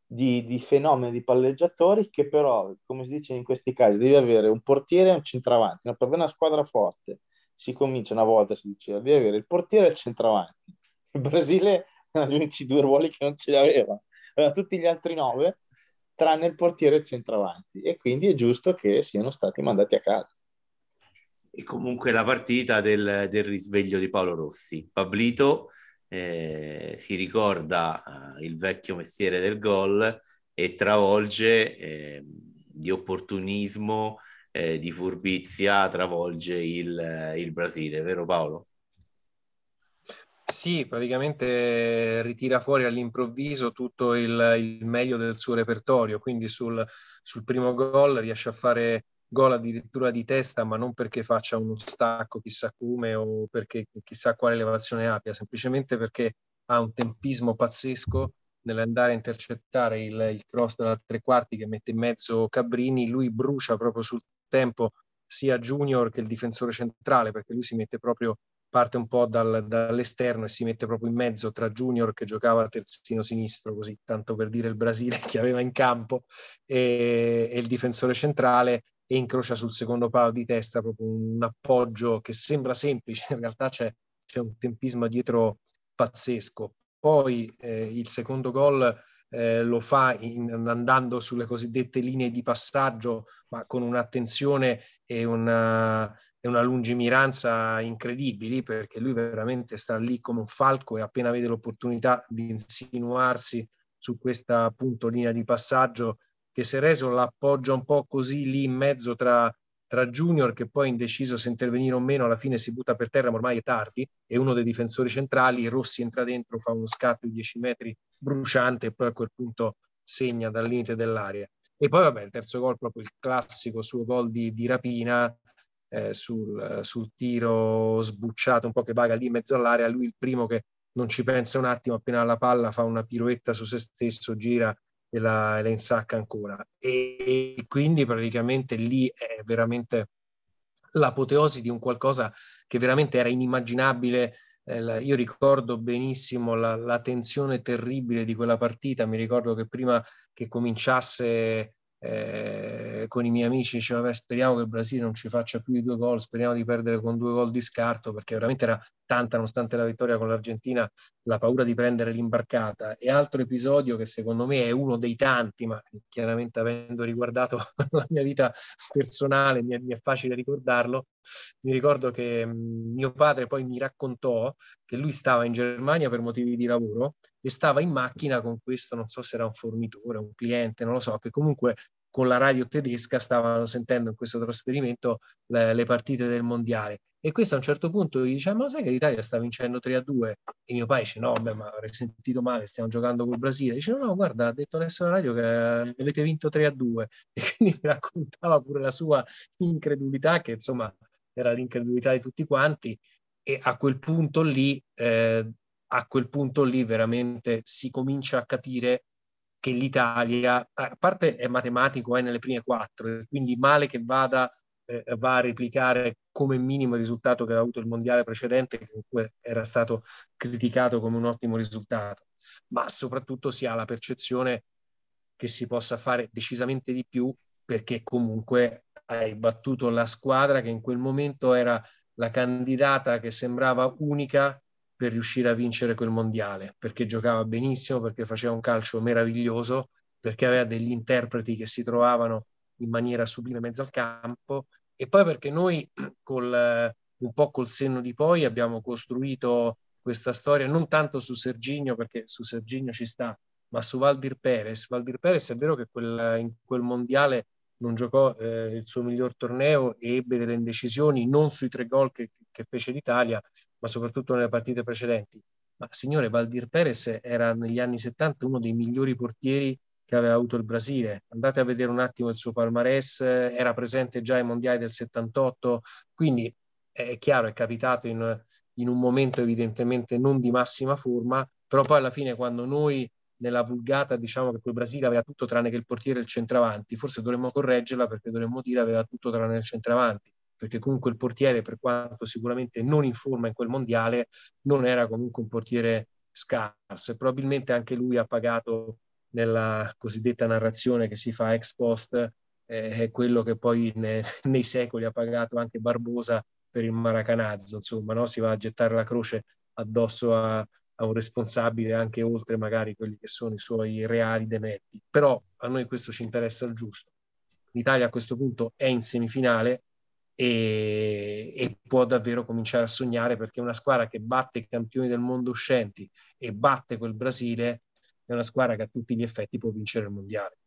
di, di, fenomeni di palleggiatori che però, come si dice in questi casi, devi avere un portiere e un centravanti. No, per avere una squadra forte si comincia una volta, si diceva, devi avere il portiere e il centravanti. Il Brasile erano gli unici due ruoli che non ce li aveva. Aveva tutti gli altri nove, tranne il portiere e il centravanti. E quindi è giusto che siano stati mandati a casa e comunque la partita del, del risveglio di Paolo Rossi. Pablito eh, si ricorda eh, il vecchio mestiere del gol e travolge eh, di opportunismo, eh, di furbizia, travolge il, il Brasile, vero Paolo? Sì, praticamente ritira fuori all'improvviso tutto il, il meglio del suo repertorio, quindi sul, sul primo gol riesce a fare gol addirittura di testa, ma non perché faccia uno stacco chissà come o perché chissà quale elevazione abbia, semplicemente perché ha un tempismo pazzesco nell'andare a intercettare il, il cross dalla tre quarti che mette in mezzo Cabrini, lui brucia proprio sul tempo sia Junior che il difensore centrale, perché lui si mette proprio, parte un po' dal, dall'esterno e si mette proprio in mezzo tra Junior che giocava terzino sinistro, così tanto per dire il Brasile che aveva in campo, e, e il difensore centrale e incrocia sul secondo palo di testa proprio un appoggio che sembra semplice, in realtà c'è, c'è un tempismo dietro pazzesco. Poi eh, il secondo gol eh, lo fa in, andando sulle cosiddette linee di passaggio, ma con un'attenzione e una, e una lungimiranza incredibili, perché lui veramente sta lì come un falco e appena vede l'opportunità di insinuarsi su questa appunto linea di passaggio che Sereso l'appoggia un po' così lì in mezzo tra, tra Junior che poi indeciso se intervenire o meno alla fine si butta per terra ma ormai è tardi e uno dei difensori centrali Rossi entra dentro fa uno scatto di 10 metri bruciante e poi a quel punto segna dal limite dell'area. E poi vabbè il terzo gol proprio il classico suo gol di, di rapina eh, sul, sul, tiro sbucciato un po' che vaga lì in mezzo all'area lui il primo che non ci pensa un attimo appena alla palla fa una piroetta su se stesso gira e la, la insacca ancora. E, e quindi praticamente lì è veramente l'apoteosi di un qualcosa che veramente era inimmaginabile. Eh, io ricordo benissimo la, la, tensione terribile di quella partita, mi ricordo che prima che cominciasse eh, con i miei amici diceva Beh, speriamo che il Brasile non ci faccia più di due gol, speriamo di perdere con due gol di scarto perché veramente era tanta nonostante la vittoria con l'Argentina la paura di prendere l'imbarcata. E altro episodio che secondo me è uno dei tanti ma chiaramente avendo riguardato la mia vita personale mi è, mi è facile ricordarlo. Mi ricordo che mh, mio padre poi mi raccontò che lui stava in Germania per motivi di lavoro e stava in macchina con questo, non so se era un fornitore, un cliente, non lo so, che comunque con la radio tedesca stavano sentendo in questo trasferimento le, le partite del mondiale. E questo a un certo punto gli dice: Ma sai che l'Italia sta vincendo 3 a 2? E mio padre dice: No, beh, ma avrei sentito male, stiamo giocando col Brasile. Dice: No, no, guarda, ha detto adesso alla radio che avete vinto 3 a 2. E quindi mi raccontava pure la sua incredulità, che insomma era l'incredulità di tutti quanti. E a quel punto lì eh, a quel punto lì veramente si comincia a capire che l'Italia, a parte è matematico, è nelle prime quattro, quindi male che vada, eh, va a replicare come minimo il risultato che aveva avuto il mondiale precedente, che comunque era stato criticato come un ottimo risultato, ma soprattutto si ha la percezione che si possa fare decisamente di più perché comunque hai battuto la squadra che in quel momento era la candidata che sembrava unica per riuscire a vincere quel mondiale, perché giocava benissimo, perché faceva un calcio meraviglioso, perché aveva degli interpreti che si trovavano in maniera sublime in mezzo al campo e poi perché noi col, un po' col senno di poi abbiamo costruito questa storia non tanto su Serginio, perché su Serginio ci sta, ma su Valdir Perez. Valdir Perez è vero che quel, in quel mondiale non giocò eh, il suo miglior torneo e ebbe delle indecisioni non sui tre gol che, che fece l'Italia, ma soprattutto nelle partite precedenti. Ma signore, Valdir Perez era negli anni 70 uno dei migliori portieri che aveva avuto il Brasile. Andate a vedere un attimo il suo palmarès, era presente già ai mondiali del 78, quindi è chiaro, è capitato in, in un momento evidentemente non di massima forma, però poi alla fine quando noi nella vulgata diciamo che quel Brasile aveva tutto tranne che il portiere e il centravanti, forse dovremmo correggerla perché dovremmo dire aveva tutto tranne il centravanti, perché comunque il portiere per quanto sicuramente non in forma in quel mondiale non era comunque un portiere scarso e probabilmente anche lui ha pagato nella cosiddetta narrazione che si fa ex post eh, è quello che poi ne, nei secoli ha pagato anche Barbosa per il Maracanazzo, insomma, no? si va a gettare la croce addosso a, a un responsabile anche oltre magari quelli che sono i suoi reali demeriti. Però a noi questo ci interessa il giusto. L'Italia a questo punto è in semifinale e, e, può davvero cominciare a sognare perché una squadra che batte i campioni del mondo uscenti e batte quel Brasile è una squadra che a tutti gli effetti può vincere il mondiale.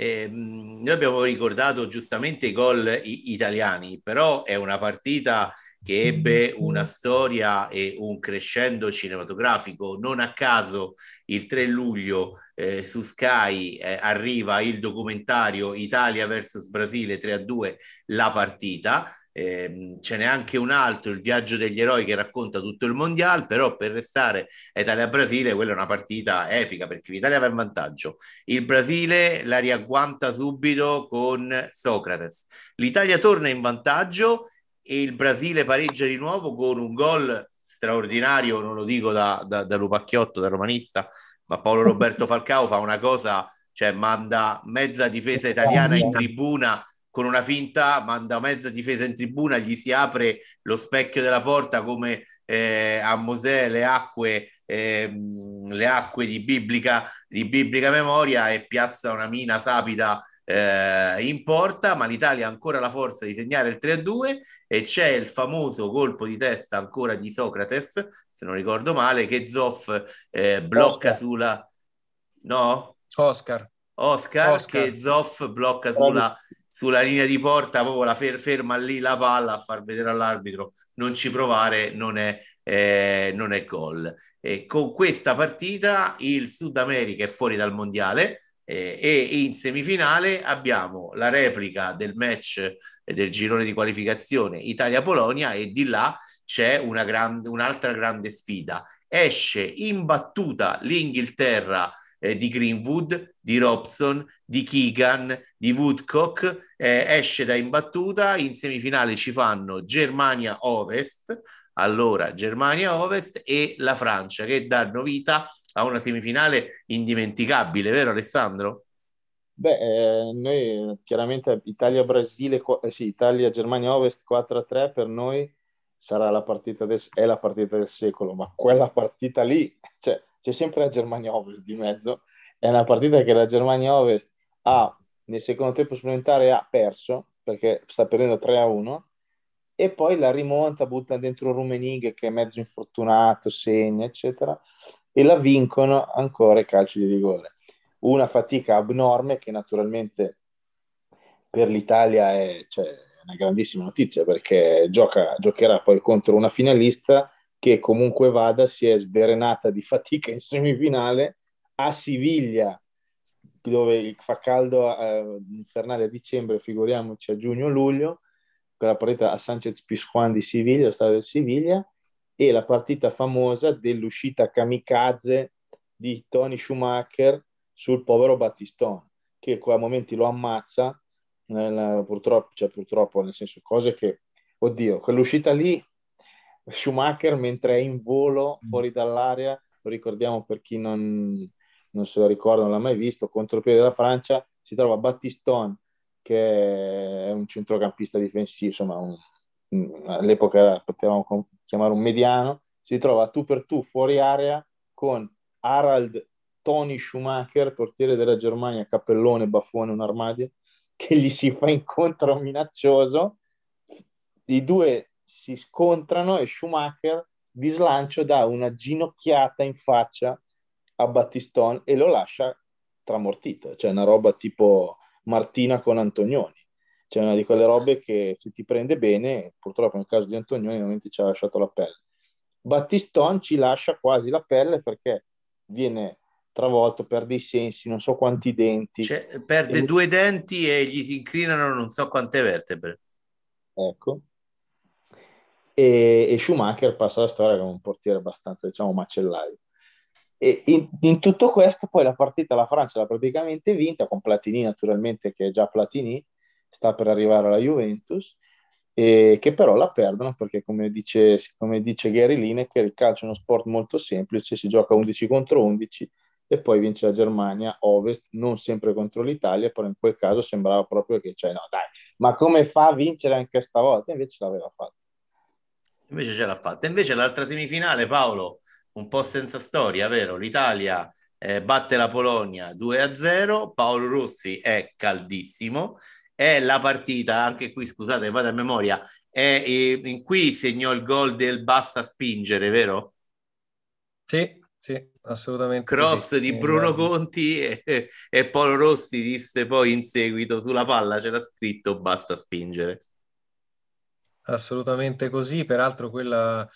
Eh, noi abbiamo ricordato giustamente i gol italiani, però è una partita che ebbe una storia e un crescendo cinematografico. Non a caso il 3 luglio eh, su Sky eh, arriva il documentario Italia vs Brasile 3 a 2, la partita eh, ce n'è anche un altro, il viaggio degli eroi che racconta tutto il mondiale, però per restare Italia-Brasile quella è una partita epica perché l'Italia va in vantaggio. Il Brasile la riagguanta subito con Socrates. L'Italia torna in vantaggio e il Brasile pareggia di nuovo con un gol straordinario, non lo dico da, da, da Lupacchiotto, da romanista, ma Paolo Roberto Falcao fa una cosa, cioè manda mezza difesa italiana in tribuna con una finta manda mezza difesa in tribuna, gli si apre lo specchio della porta come eh, a Mosè le acque, eh, le acque di, biblica, di biblica memoria e piazza una mina sapida eh, in porta, ma l'Italia ha ancora la forza di segnare il 3-2 e c'è il famoso colpo di testa ancora di Socrates, se non ricordo male, che Zoff eh, blocca Oscar. sulla... No? Oscar. Oscar, Oscar. che Zoff blocca sulla sulla linea di porta, proprio la fer- ferma lì la palla a far vedere all'arbitro non ci provare, non è, eh, non è gol. E con questa partita il Sud America è fuori dal mondiale eh, e in semifinale abbiamo la replica del match del girone di qualificazione Italia-Polonia e di là c'è una grande, un'altra grande sfida. Esce imbattuta l'Inghilterra eh, di Greenwood, di Robson, di Keegan, di Woodcock, eh, esce da imbattuta, in semifinale ci fanno Germania Ovest, allora Germania Ovest e la Francia che danno vita a una semifinale indimenticabile, vero Alessandro? Beh, eh, noi chiaramente Italia-Brasile, eh, sì, Italia-Germania Ovest 4-3 per noi sarà la partita del, è la partita del secolo, ma quella partita lì, cioè, c'è sempre la Germania Ovest di mezzo, è una partita che la Germania Ovest ha nel secondo tempo supplementare ha perso perché sta perdendo 3 a 1 e poi la rimonta, butta dentro Rumenig che è mezzo infortunato, segna eccetera e la vincono ancora i calci di rigore. Una fatica abnorme che naturalmente per l'Italia è, cioè, una grandissima notizia perché gioca, giocherà poi contro una finalista che comunque vada si è sdrenata di fatica in semifinale a Siviglia dove fa caldo eh, infernale a dicembre, figuriamoci a giugno-luglio, la partita a Sanchez Pizjuan di Siviglia, stadio del Siviglia, e la partita famosa dell'uscita kamikaze di Tony Schumacher sul povero Battistone, che a momenti lo ammazza, nel, purtroppo, cioè purtroppo, nel senso cose che, oddio, quell'uscita lì Schumacher mentre è in volo mm. fuori dall'area, lo ricordiamo per chi non, non se lo ricorda, non l'ha mai visto, contropiede della Francia, si trova Battiston che è un centrocampista difensivo, insomma un, all'epoca potevamo chiamare un mediano, si trova tu per tu fuori area con Harald Tony Schumacher, portiere della Germania, cappellone, baffone, un armadio, che gli si fa incontro minaccioso. I due si scontrano e Schumacher di slancio dà una ginocchiata in faccia a Battistone e lo lascia tramortito. Cioè una roba tipo Martina con Antonioni. Cioè una di quelle robe che se ti prende bene, purtroppo nel caso di Antonioni ti ci ha lasciato la pelle. Battistone ci lascia quasi la pelle perché viene travolto, perde i sensi, non so quanti denti. Cioè, perde e... due denti e gli si incrinano non so quante vertebre. Ecco. E, e Schumacher passa la storia come un portiere abbastanza, diciamo, macellaio. E in, in, tutto questo poi la partita la Francia l'ha praticamente vinta, con Platini naturalmente che è già Platini, sta per arrivare alla Juventus, e che però la perdono perché come dice, come dice Gary Lineker il calcio è uno sport molto semplice, si gioca 11 contro 11 e poi vince la Germania ovest, non sempre contro l'Italia, però in quel caso sembrava proprio che, cioè no dai, ma come fa a vincere anche stavolta? Invece l'aveva fatto. Invece ce l'ha fatta. Invece l'altra semifinale, Paolo, un po' senza storia, vero? L'Italia eh, batte la Polonia 2-0, Paolo Rossi è caldissimo, è la partita, anche qui scusate, vado a memoria, è, eh, in cui segnò il gol del basta spingere, vero? Sì, sì, assolutamente. Cross sì. di Bruno Conti e, e Paolo Rossi disse poi in seguito sulla palla c'era scritto basta spingere. Assolutamente così, peraltro quella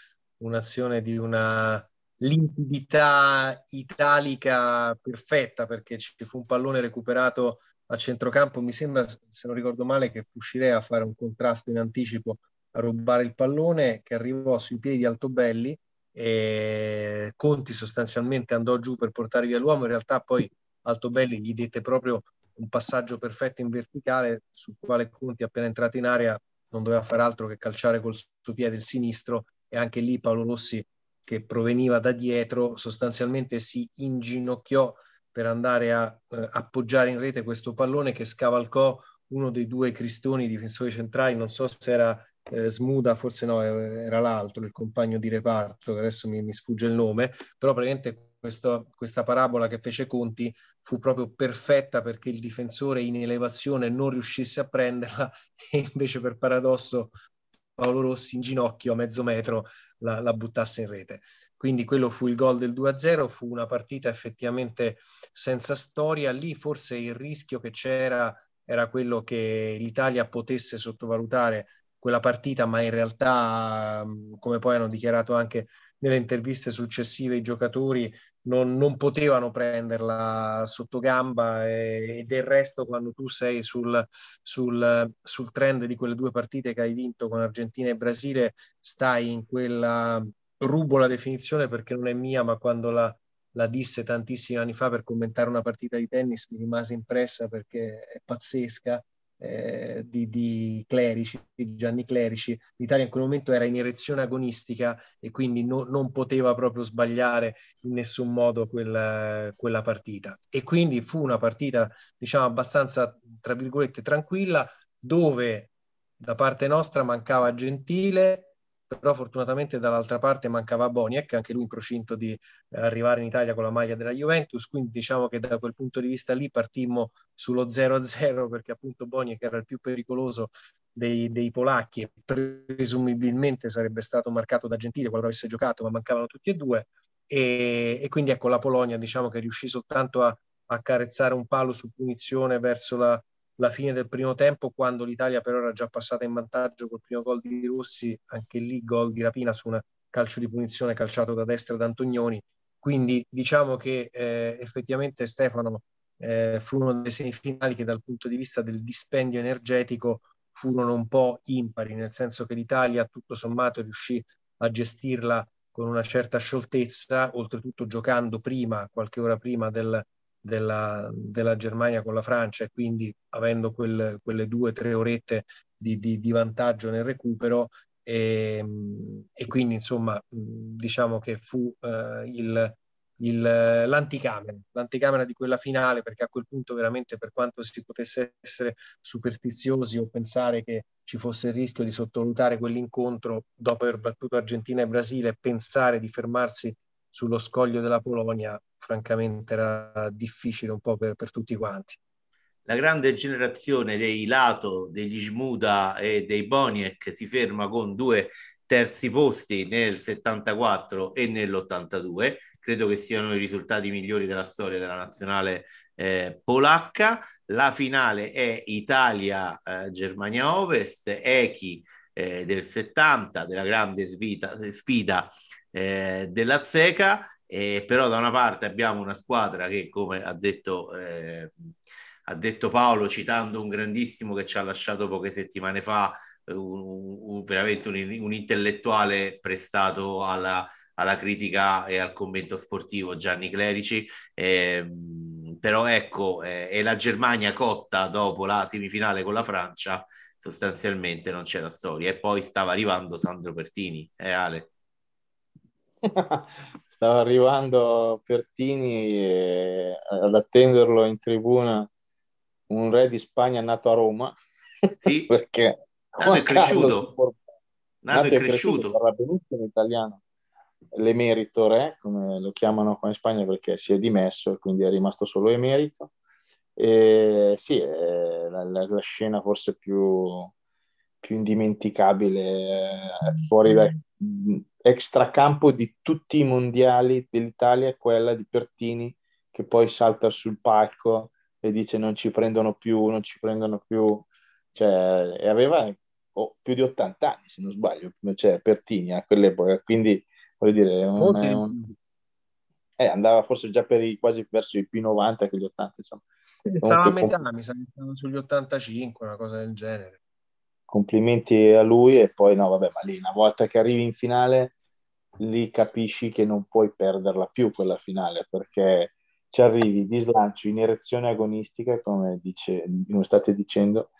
un'azione di una limpidità italica perfetta perché ci fu un pallone recuperato a centrocampo, mi sembra, se non ricordo male, che Puscirè a fare un contrasto in anticipo a rubare il pallone che arrivò sui piedi di Altobelli e Conti sostanzialmente andò giù per portare via l'uomo, in realtà poi Altobelli gli dette proprio un passaggio perfetto in verticale sul quale Conti appena entrato in area non doveva fare altro che calciare col suo piede il sinistro e anche lì Paolo Rossi che proveniva da dietro sostanzialmente si inginocchiò per andare a eh, appoggiare in rete questo pallone che scavalcò uno dei due cristoni difensori centrali, non so se era eh, Smuda, forse no, era l'altro, il compagno di reparto, che adesso mi, mi sfugge il nome, però praticamente questo, questa parabola che fece Conti fu proprio perfetta perché il difensore in elevazione non riuscisse a prenderla e invece per paradosso Paolo Rossi in ginocchio a mezzo metro la, la buttasse in rete. Quindi quello fu il gol del 2-0, fu una partita effettivamente senza storia. Lì forse il rischio che c'era era quello che l'Italia potesse sottovalutare quella partita, ma in realtà, come poi hanno dichiarato anche nelle interviste successive i giocatori, non, non potevano prenderla sotto gamba e, e, del resto quando tu sei sul, sul, sul trend di quelle due partite che hai vinto con Argentina e Brasile, stai in quella, rubo la definizione perché non è mia, ma quando la, la disse tantissimi anni fa per commentare una partita di tennis mi rimase impressa perché è pazzesca eh, di, di, Clerici, di Gianni Clerici, l'Italia in quel momento era in erezione agonistica e quindi no, non poteva proprio sbagliare in nessun modo quella, quella partita. E quindi fu una partita, diciamo, abbastanza, tra virgolette, tranquilla, dove da parte nostra mancava Gentile, però fortunatamente dall'altra parte mancava Boniek, anche lui in procinto di eh, arrivare in Italia con la maglia della Juventus, quindi diciamo che da quel punto di vista lì partimmo sullo 0-0 perché appunto Boniek era il più pericoloso dei, dei, polacchi e presumibilmente sarebbe stato marcato da Gentile quando avesse giocato, ma mancavano tutti e due. E, e quindi ecco la Polonia diciamo che riuscì soltanto a, a carezzare un palo su punizione verso la, la fine del primo tempo, quando l'Italia però era già passata in vantaggio col primo gol di Rossi, anche lì gol di rapina su un calcio di punizione calciato da destra da Antonioni. Quindi diciamo che eh, effettivamente Stefano eh, fu uno dei semifinali che dal punto di vista del dispendio energetico furono un po' impari, nel senso che l'Italia tutto sommato riuscì a gestirla con una certa scioltezza, oltretutto giocando prima, qualche ora prima del, della, della Germania con la Francia e quindi avendo quel, quelle due o tre orette di, di, di, vantaggio nel recupero e, e, quindi insomma diciamo che fu eh, il, il, l'anticamera, l'anticamera di quella finale, perché a quel punto veramente per quanto si potesse essere superstiziosi o pensare che ci fosse il rischio di sottovalutare quell'incontro dopo aver battuto Argentina e Brasile pensare di fermarsi sullo scoglio della Polonia, francamente era difficile un po' per, per tutti quanti. La grande generazione dei Lato, degli Shmuda e dei Boniek si ferma con due terzi posti nel 74 e nell'82 credo che siano i risultati migliori della storia della nazionale eh, polacca. La finale è Italia-Germania eh, Ovest, Echi eh, del 70, della grande svita, sfida eh, della Zeca, però da una parte abbiamo una squadra che, come ha detto eh, ha detto Paolo citando un grandissimo che ci ha lasciato poche settimane fa, un, un, veramente un, un, intellettuale prestato alla, alla, critica e al commento sportivo, Gianni Clerici. Eh, però ecco, eh, e la Germania cotta dopo la semifinale con la Francia, sostanzialmente non c'era storia. E poi stava arrivando Sandro Pertini, eh Ale? stava arrivando Pertini e, ad attenderlo in tribuna un re di Spagna nato a Roma. Sì, perché nato e cresciuto. Nato, nato e cresciuto. Parla benissimo italiano. L'emerito re, come lo chiamano qua in Spagna perché si è dimesso e quindi è rimasto solo emerito. E sì, è la, la, la scena forse più, più indimenticabile eh, fuori dal extracampo di tutti i mondiali dell'Italia è quella di Pertini che poi salta sul palco e dice non ci prendono più, non ci prendono più, cioè, e aveva oh, più di 80 anni se non sbaglio, cioè Pertini a quell'epoca, quindi voglio dire, un, un, eh, andava forse già per i, quasi verso i P90 che gli 80 insomma. Stava a metà, com- mi sa che stava sugli 85, una cosa del genere. Complimenti a lui e poi no, vabbè, ma lì una volta che arrivi in finale lì capisci che non puoi perderla più quella finale perché ci arrivi di slancio in erezione agonistica, come, dice, state dicendo,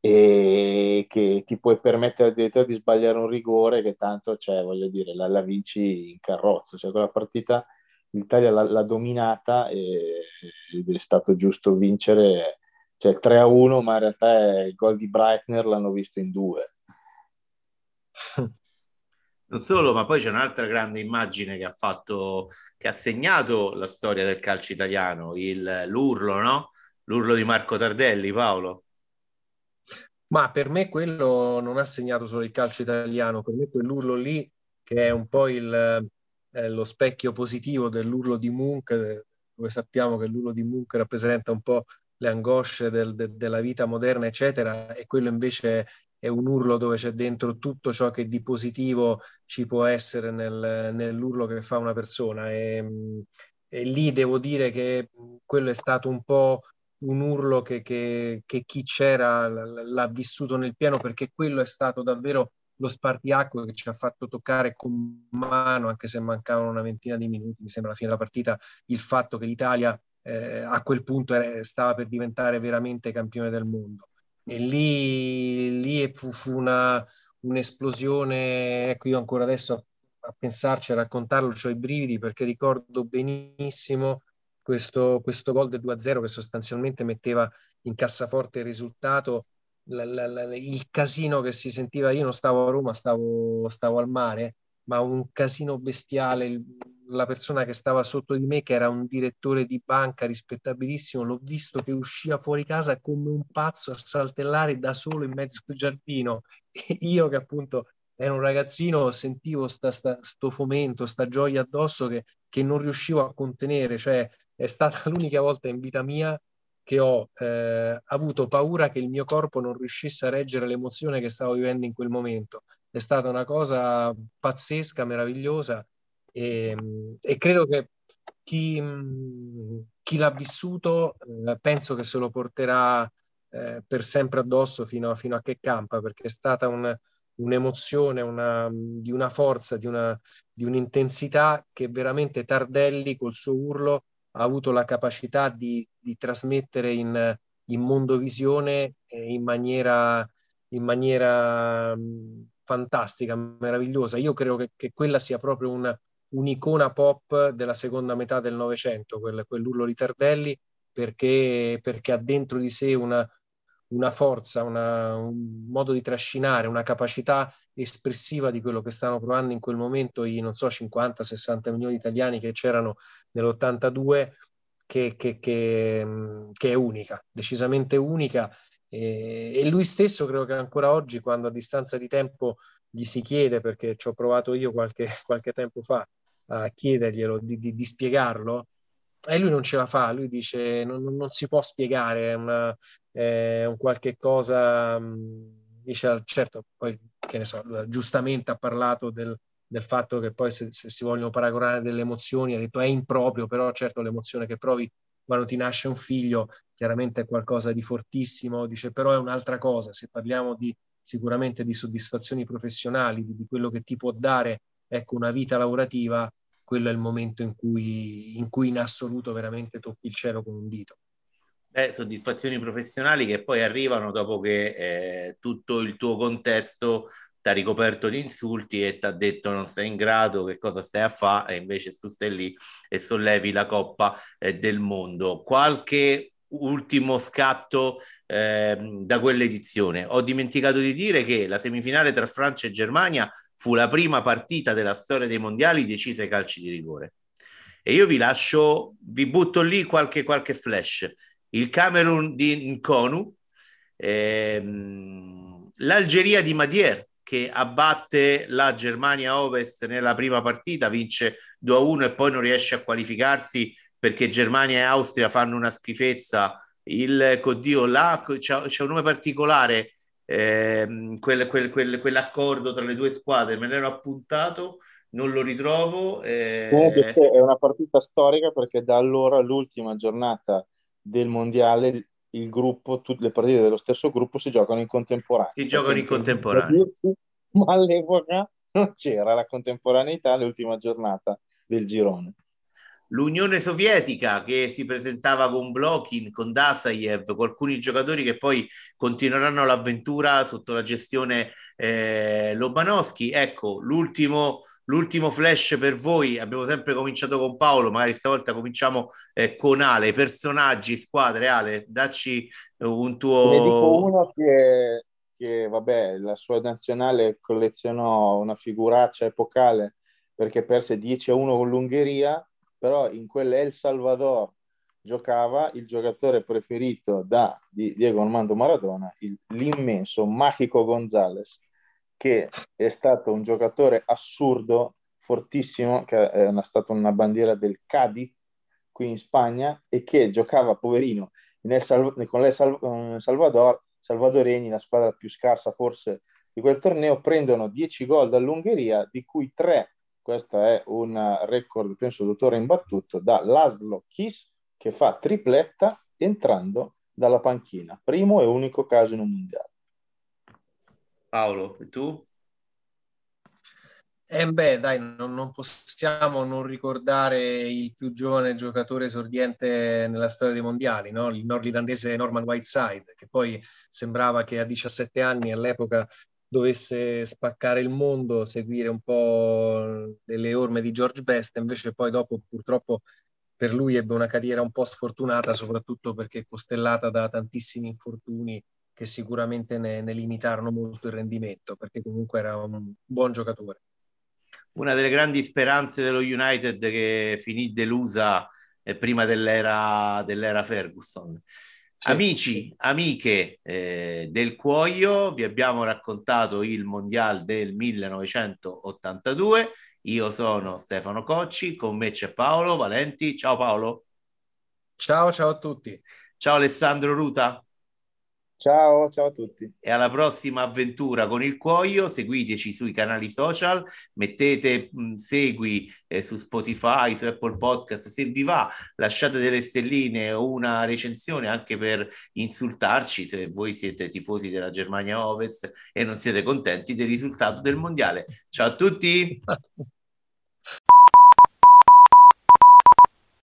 e che ti puoi permettere addirittura di sbagliare un rigore che tanto, cioè, voglio dire, la, la vinci in carrozza. Cioè, quella partita l'Italia l'ha, l'ha dominata e, ed è stato giusto vincere cioè 3 a 1, ma in realtà il gol di Breitner l'hanno visto in due. Non solo, ma poi c'è un'altra grande immagine che ha fatto, che ha segnato la storia del calcio italiano, il, l'urlo, no? L'urlo di Marco Tardelli, Paolo. Ma per me quello non ha segnato solo il calcio italiano, per me quell'urlo lì, che è un po' il, eh, lo specchio positivo dell'urlo di Munch, dove sappiamo che l'urlo di Munch rappresenta un po' le angosce del, de, della vita moderna, eccetera, e quello invece è un urlo dove c'è dentro tutto ciò che di positivo ci può essere nel, nell'urlo che fa una persona. E, e, lì devo dire che quello è stato un po' un urlo che, che, che chi c'era l'ha vissuto nel pieno perché quello è stato davvero lo spartiacque che ci ha fatto toccare con mano, anche se mancavano una ventina di minuti, mi sembra alla fine della partita, il fatto che l'Italia eh, a quel punto era, stava per diventare veramente campione del mondo. E lì, lì fu, fu una, un'esplosione, ecco io ancora adesso a, a pensarci, a raccontarlo, ho i brividi perché ricordo benissimo questo, questo gol del 2-0 che sostanzialmente metteva in cassaforte il risultato, la, la, la, il casino che si sentiva, io non stavo a Roma, stavo, stavo al mare, ma un casino bestiale, il, la persona che stava sotto di me, che era un direttore di banca rispettabilissimo, l'ho visto che usciva fuori casa come un pazzo a saltellare da solo in mezzo al giardino. E io che appunto ero un ragazzino, sentivo sta, sta, sto fomento, sta gioia addosso che, che non riuscivo a contenere, cioè è stata l'unica volta in vita mia che ho eh, avuto paura che il mio corpo non riuscisse a reggere l'emozione che stavo vivendo in quel momento. È stata una cosa pazzesca, meravigliosa e, e credo che chi, chi l'ha vissuto eh, penso che se lo porterà eh, per sempre addosso fino a, fino a, che campa, perché è stata un, un'emozione, una, di una forza, di, una, di un'intensità che veramente Tardelli col suo urlo ha avuto la capacità di, di trasmettere in, in mondovisione in maniera, in maniera fantastica, meravigliosa. Io credo che, che quella sia proprio una, un'icona pop della seconda metà del Novecento, quel, quell'urlo di Tardelli, perché, perché ha dentro di sé una, una forza, una, un modo di trascinare, una capacità espressiva di quello che stanno provando in quel momento i, non so, 50-60 milioni di italiani che c'erano nell'82, che, che, che, che è unica, decisamente unica. E, e, lui stesso credo che ancora oggi, quando a distanza di tempo gli si chiede, perché ci ho provato io qualche, qualche tempo fa a chiederglielo, di, di, di spiegarlo, e lui non ce la fa, lui dice non, non si può spiegare, è, una, è un qualche cosa, dice certo, poi che ne so, giustamente ha parlato del, del fatto che poi se, se, si vogliono paragonare delle emozioni, ha detto è improprio, però certo l'emozione che provi quando ti nasce un figlio chiaramente è qualcosa di fortissimo, dice però è un'altra cosa, se parliamo di sicuramente di soddisfazioni professionali, di, di quello che ti può dare ecco, una vita lavorativa, quello è il momento in cui, in cui in assoluto veramente tocchi il cielo con un dito. Beh, soddisfazioni professionali che poi arrivano dopo che eh, tutto il tuo contesto ti ha ricoperto di insulti e ti ha detto non sei in grado, che cosa stai a fare, e invece tu stai lì e sollevi la Coppa eh, del Mondo. Qualche ultimo scatto eh, da quell'edizione. Ho dimenticato di dire che la semifinale tra Francia e Germania fu la prima partita della storia dei mondiali decisa ai calci di rigore. E io vi lascio, vi butto lì qualche, qualche flash. Il Camerun di Nkonu, ehm, l'Algeria di Madier che abbatte la Germania Ovest nella prima partita, vince 2-1 e poi non riesce a qualificarsi perché Germania e Austria fanno una schifezza. Il Coddio là c'è, c'è un nome particolare, eh, quel, quel, quel, quell'accordo tra le due squadre, me l'ero appuntato, non lo ritrovo. Eh... È una partita storica perché da allora l'ultima giornata del mondiale il gruppo, tutte le partite dello stesso gruppo si giocano in contemporanea. Si giocano in contemporanea. Ma all'epoca non c'era la contemporaneità l'ultima giornata del girone l'Unione Sovietica che si presentava con Blokin, con Dasayev, con alcuni giocatori che poi continueranno l'avventura sotto la gestione eh, Lobanowski. Ecco, l'ultimo, l'ultimo flash per voi, abbiamo sempre cominciato con Paolo, magari stavolta cominciamo eh, con Ale, personaggi, squadre, Ale, dacci un tuo... Ne dico uno che, che, vabbè, la sua nazionale collezionò una figuraccia epocale perché perse 10 a 1 con l'Ungheria però in quell'El Salvador giocava il giocatore preferito da di Diego Armando Maradona, il, l'immenso Mágico González, che è stato un giocatore assurdo, fortissimo, che è stata una bandiera del Cádiz qui in Spagna e che giocava, poverino, Sal- con l'El Sal- Salvador, salvadoregni, la squadra più scarsa forse di quel torneo, prendono 10 gol dall'Ungheria, di cui 3 questo è un record, penso, dottore imbattuto da Laszlo Kiss che fa tripletta entrando dalla panchina. Primo e unico caso in un mondiale. Paolo, e tu? Eh beh, dai, non, non, possiamo non ricordare il più giovane giocatore esordiente nella storia dei mondiali, no? il nordirlandese Norman Whiteside, che poi sembrava che a 17 anni all'epoca dovesse spaccare il mondo, seguire un po' delle orme di George Best, invece poi dopo purtroppo per lui ebbe una carriera un po' sfortunata, soprattutto perché costellata da tantissimi infortuni che sicuramente ne, ne limitarono molto il rendimento, perché comunque era un buon giocatore. Una delle grandi speranze dello United che finì delusa eh, prima dell'era, dell'era Ferguson. Amici, amiche eh, del Cuoio, vi abbiamo raccontato il Mondiale del 1982. Io sono Stefano Cocci, con me c'è Paolo Valenti. Ciao Paolo. Ciao, ciao a tutti. Ciao Alessandro Ruta. Ciao, ciao a tutti. E alla prossima avventura con il cuoio. Seguiteci sui canali social, mettete mh, segui eh, su Spotify, su Apple Podcast. Se vi va, lasciate delle stelline o una recensione anche per insultarci se voi siete tifosi della Germania Ovest e non siete contenti del risultato del mondiale. Ciao a tutti.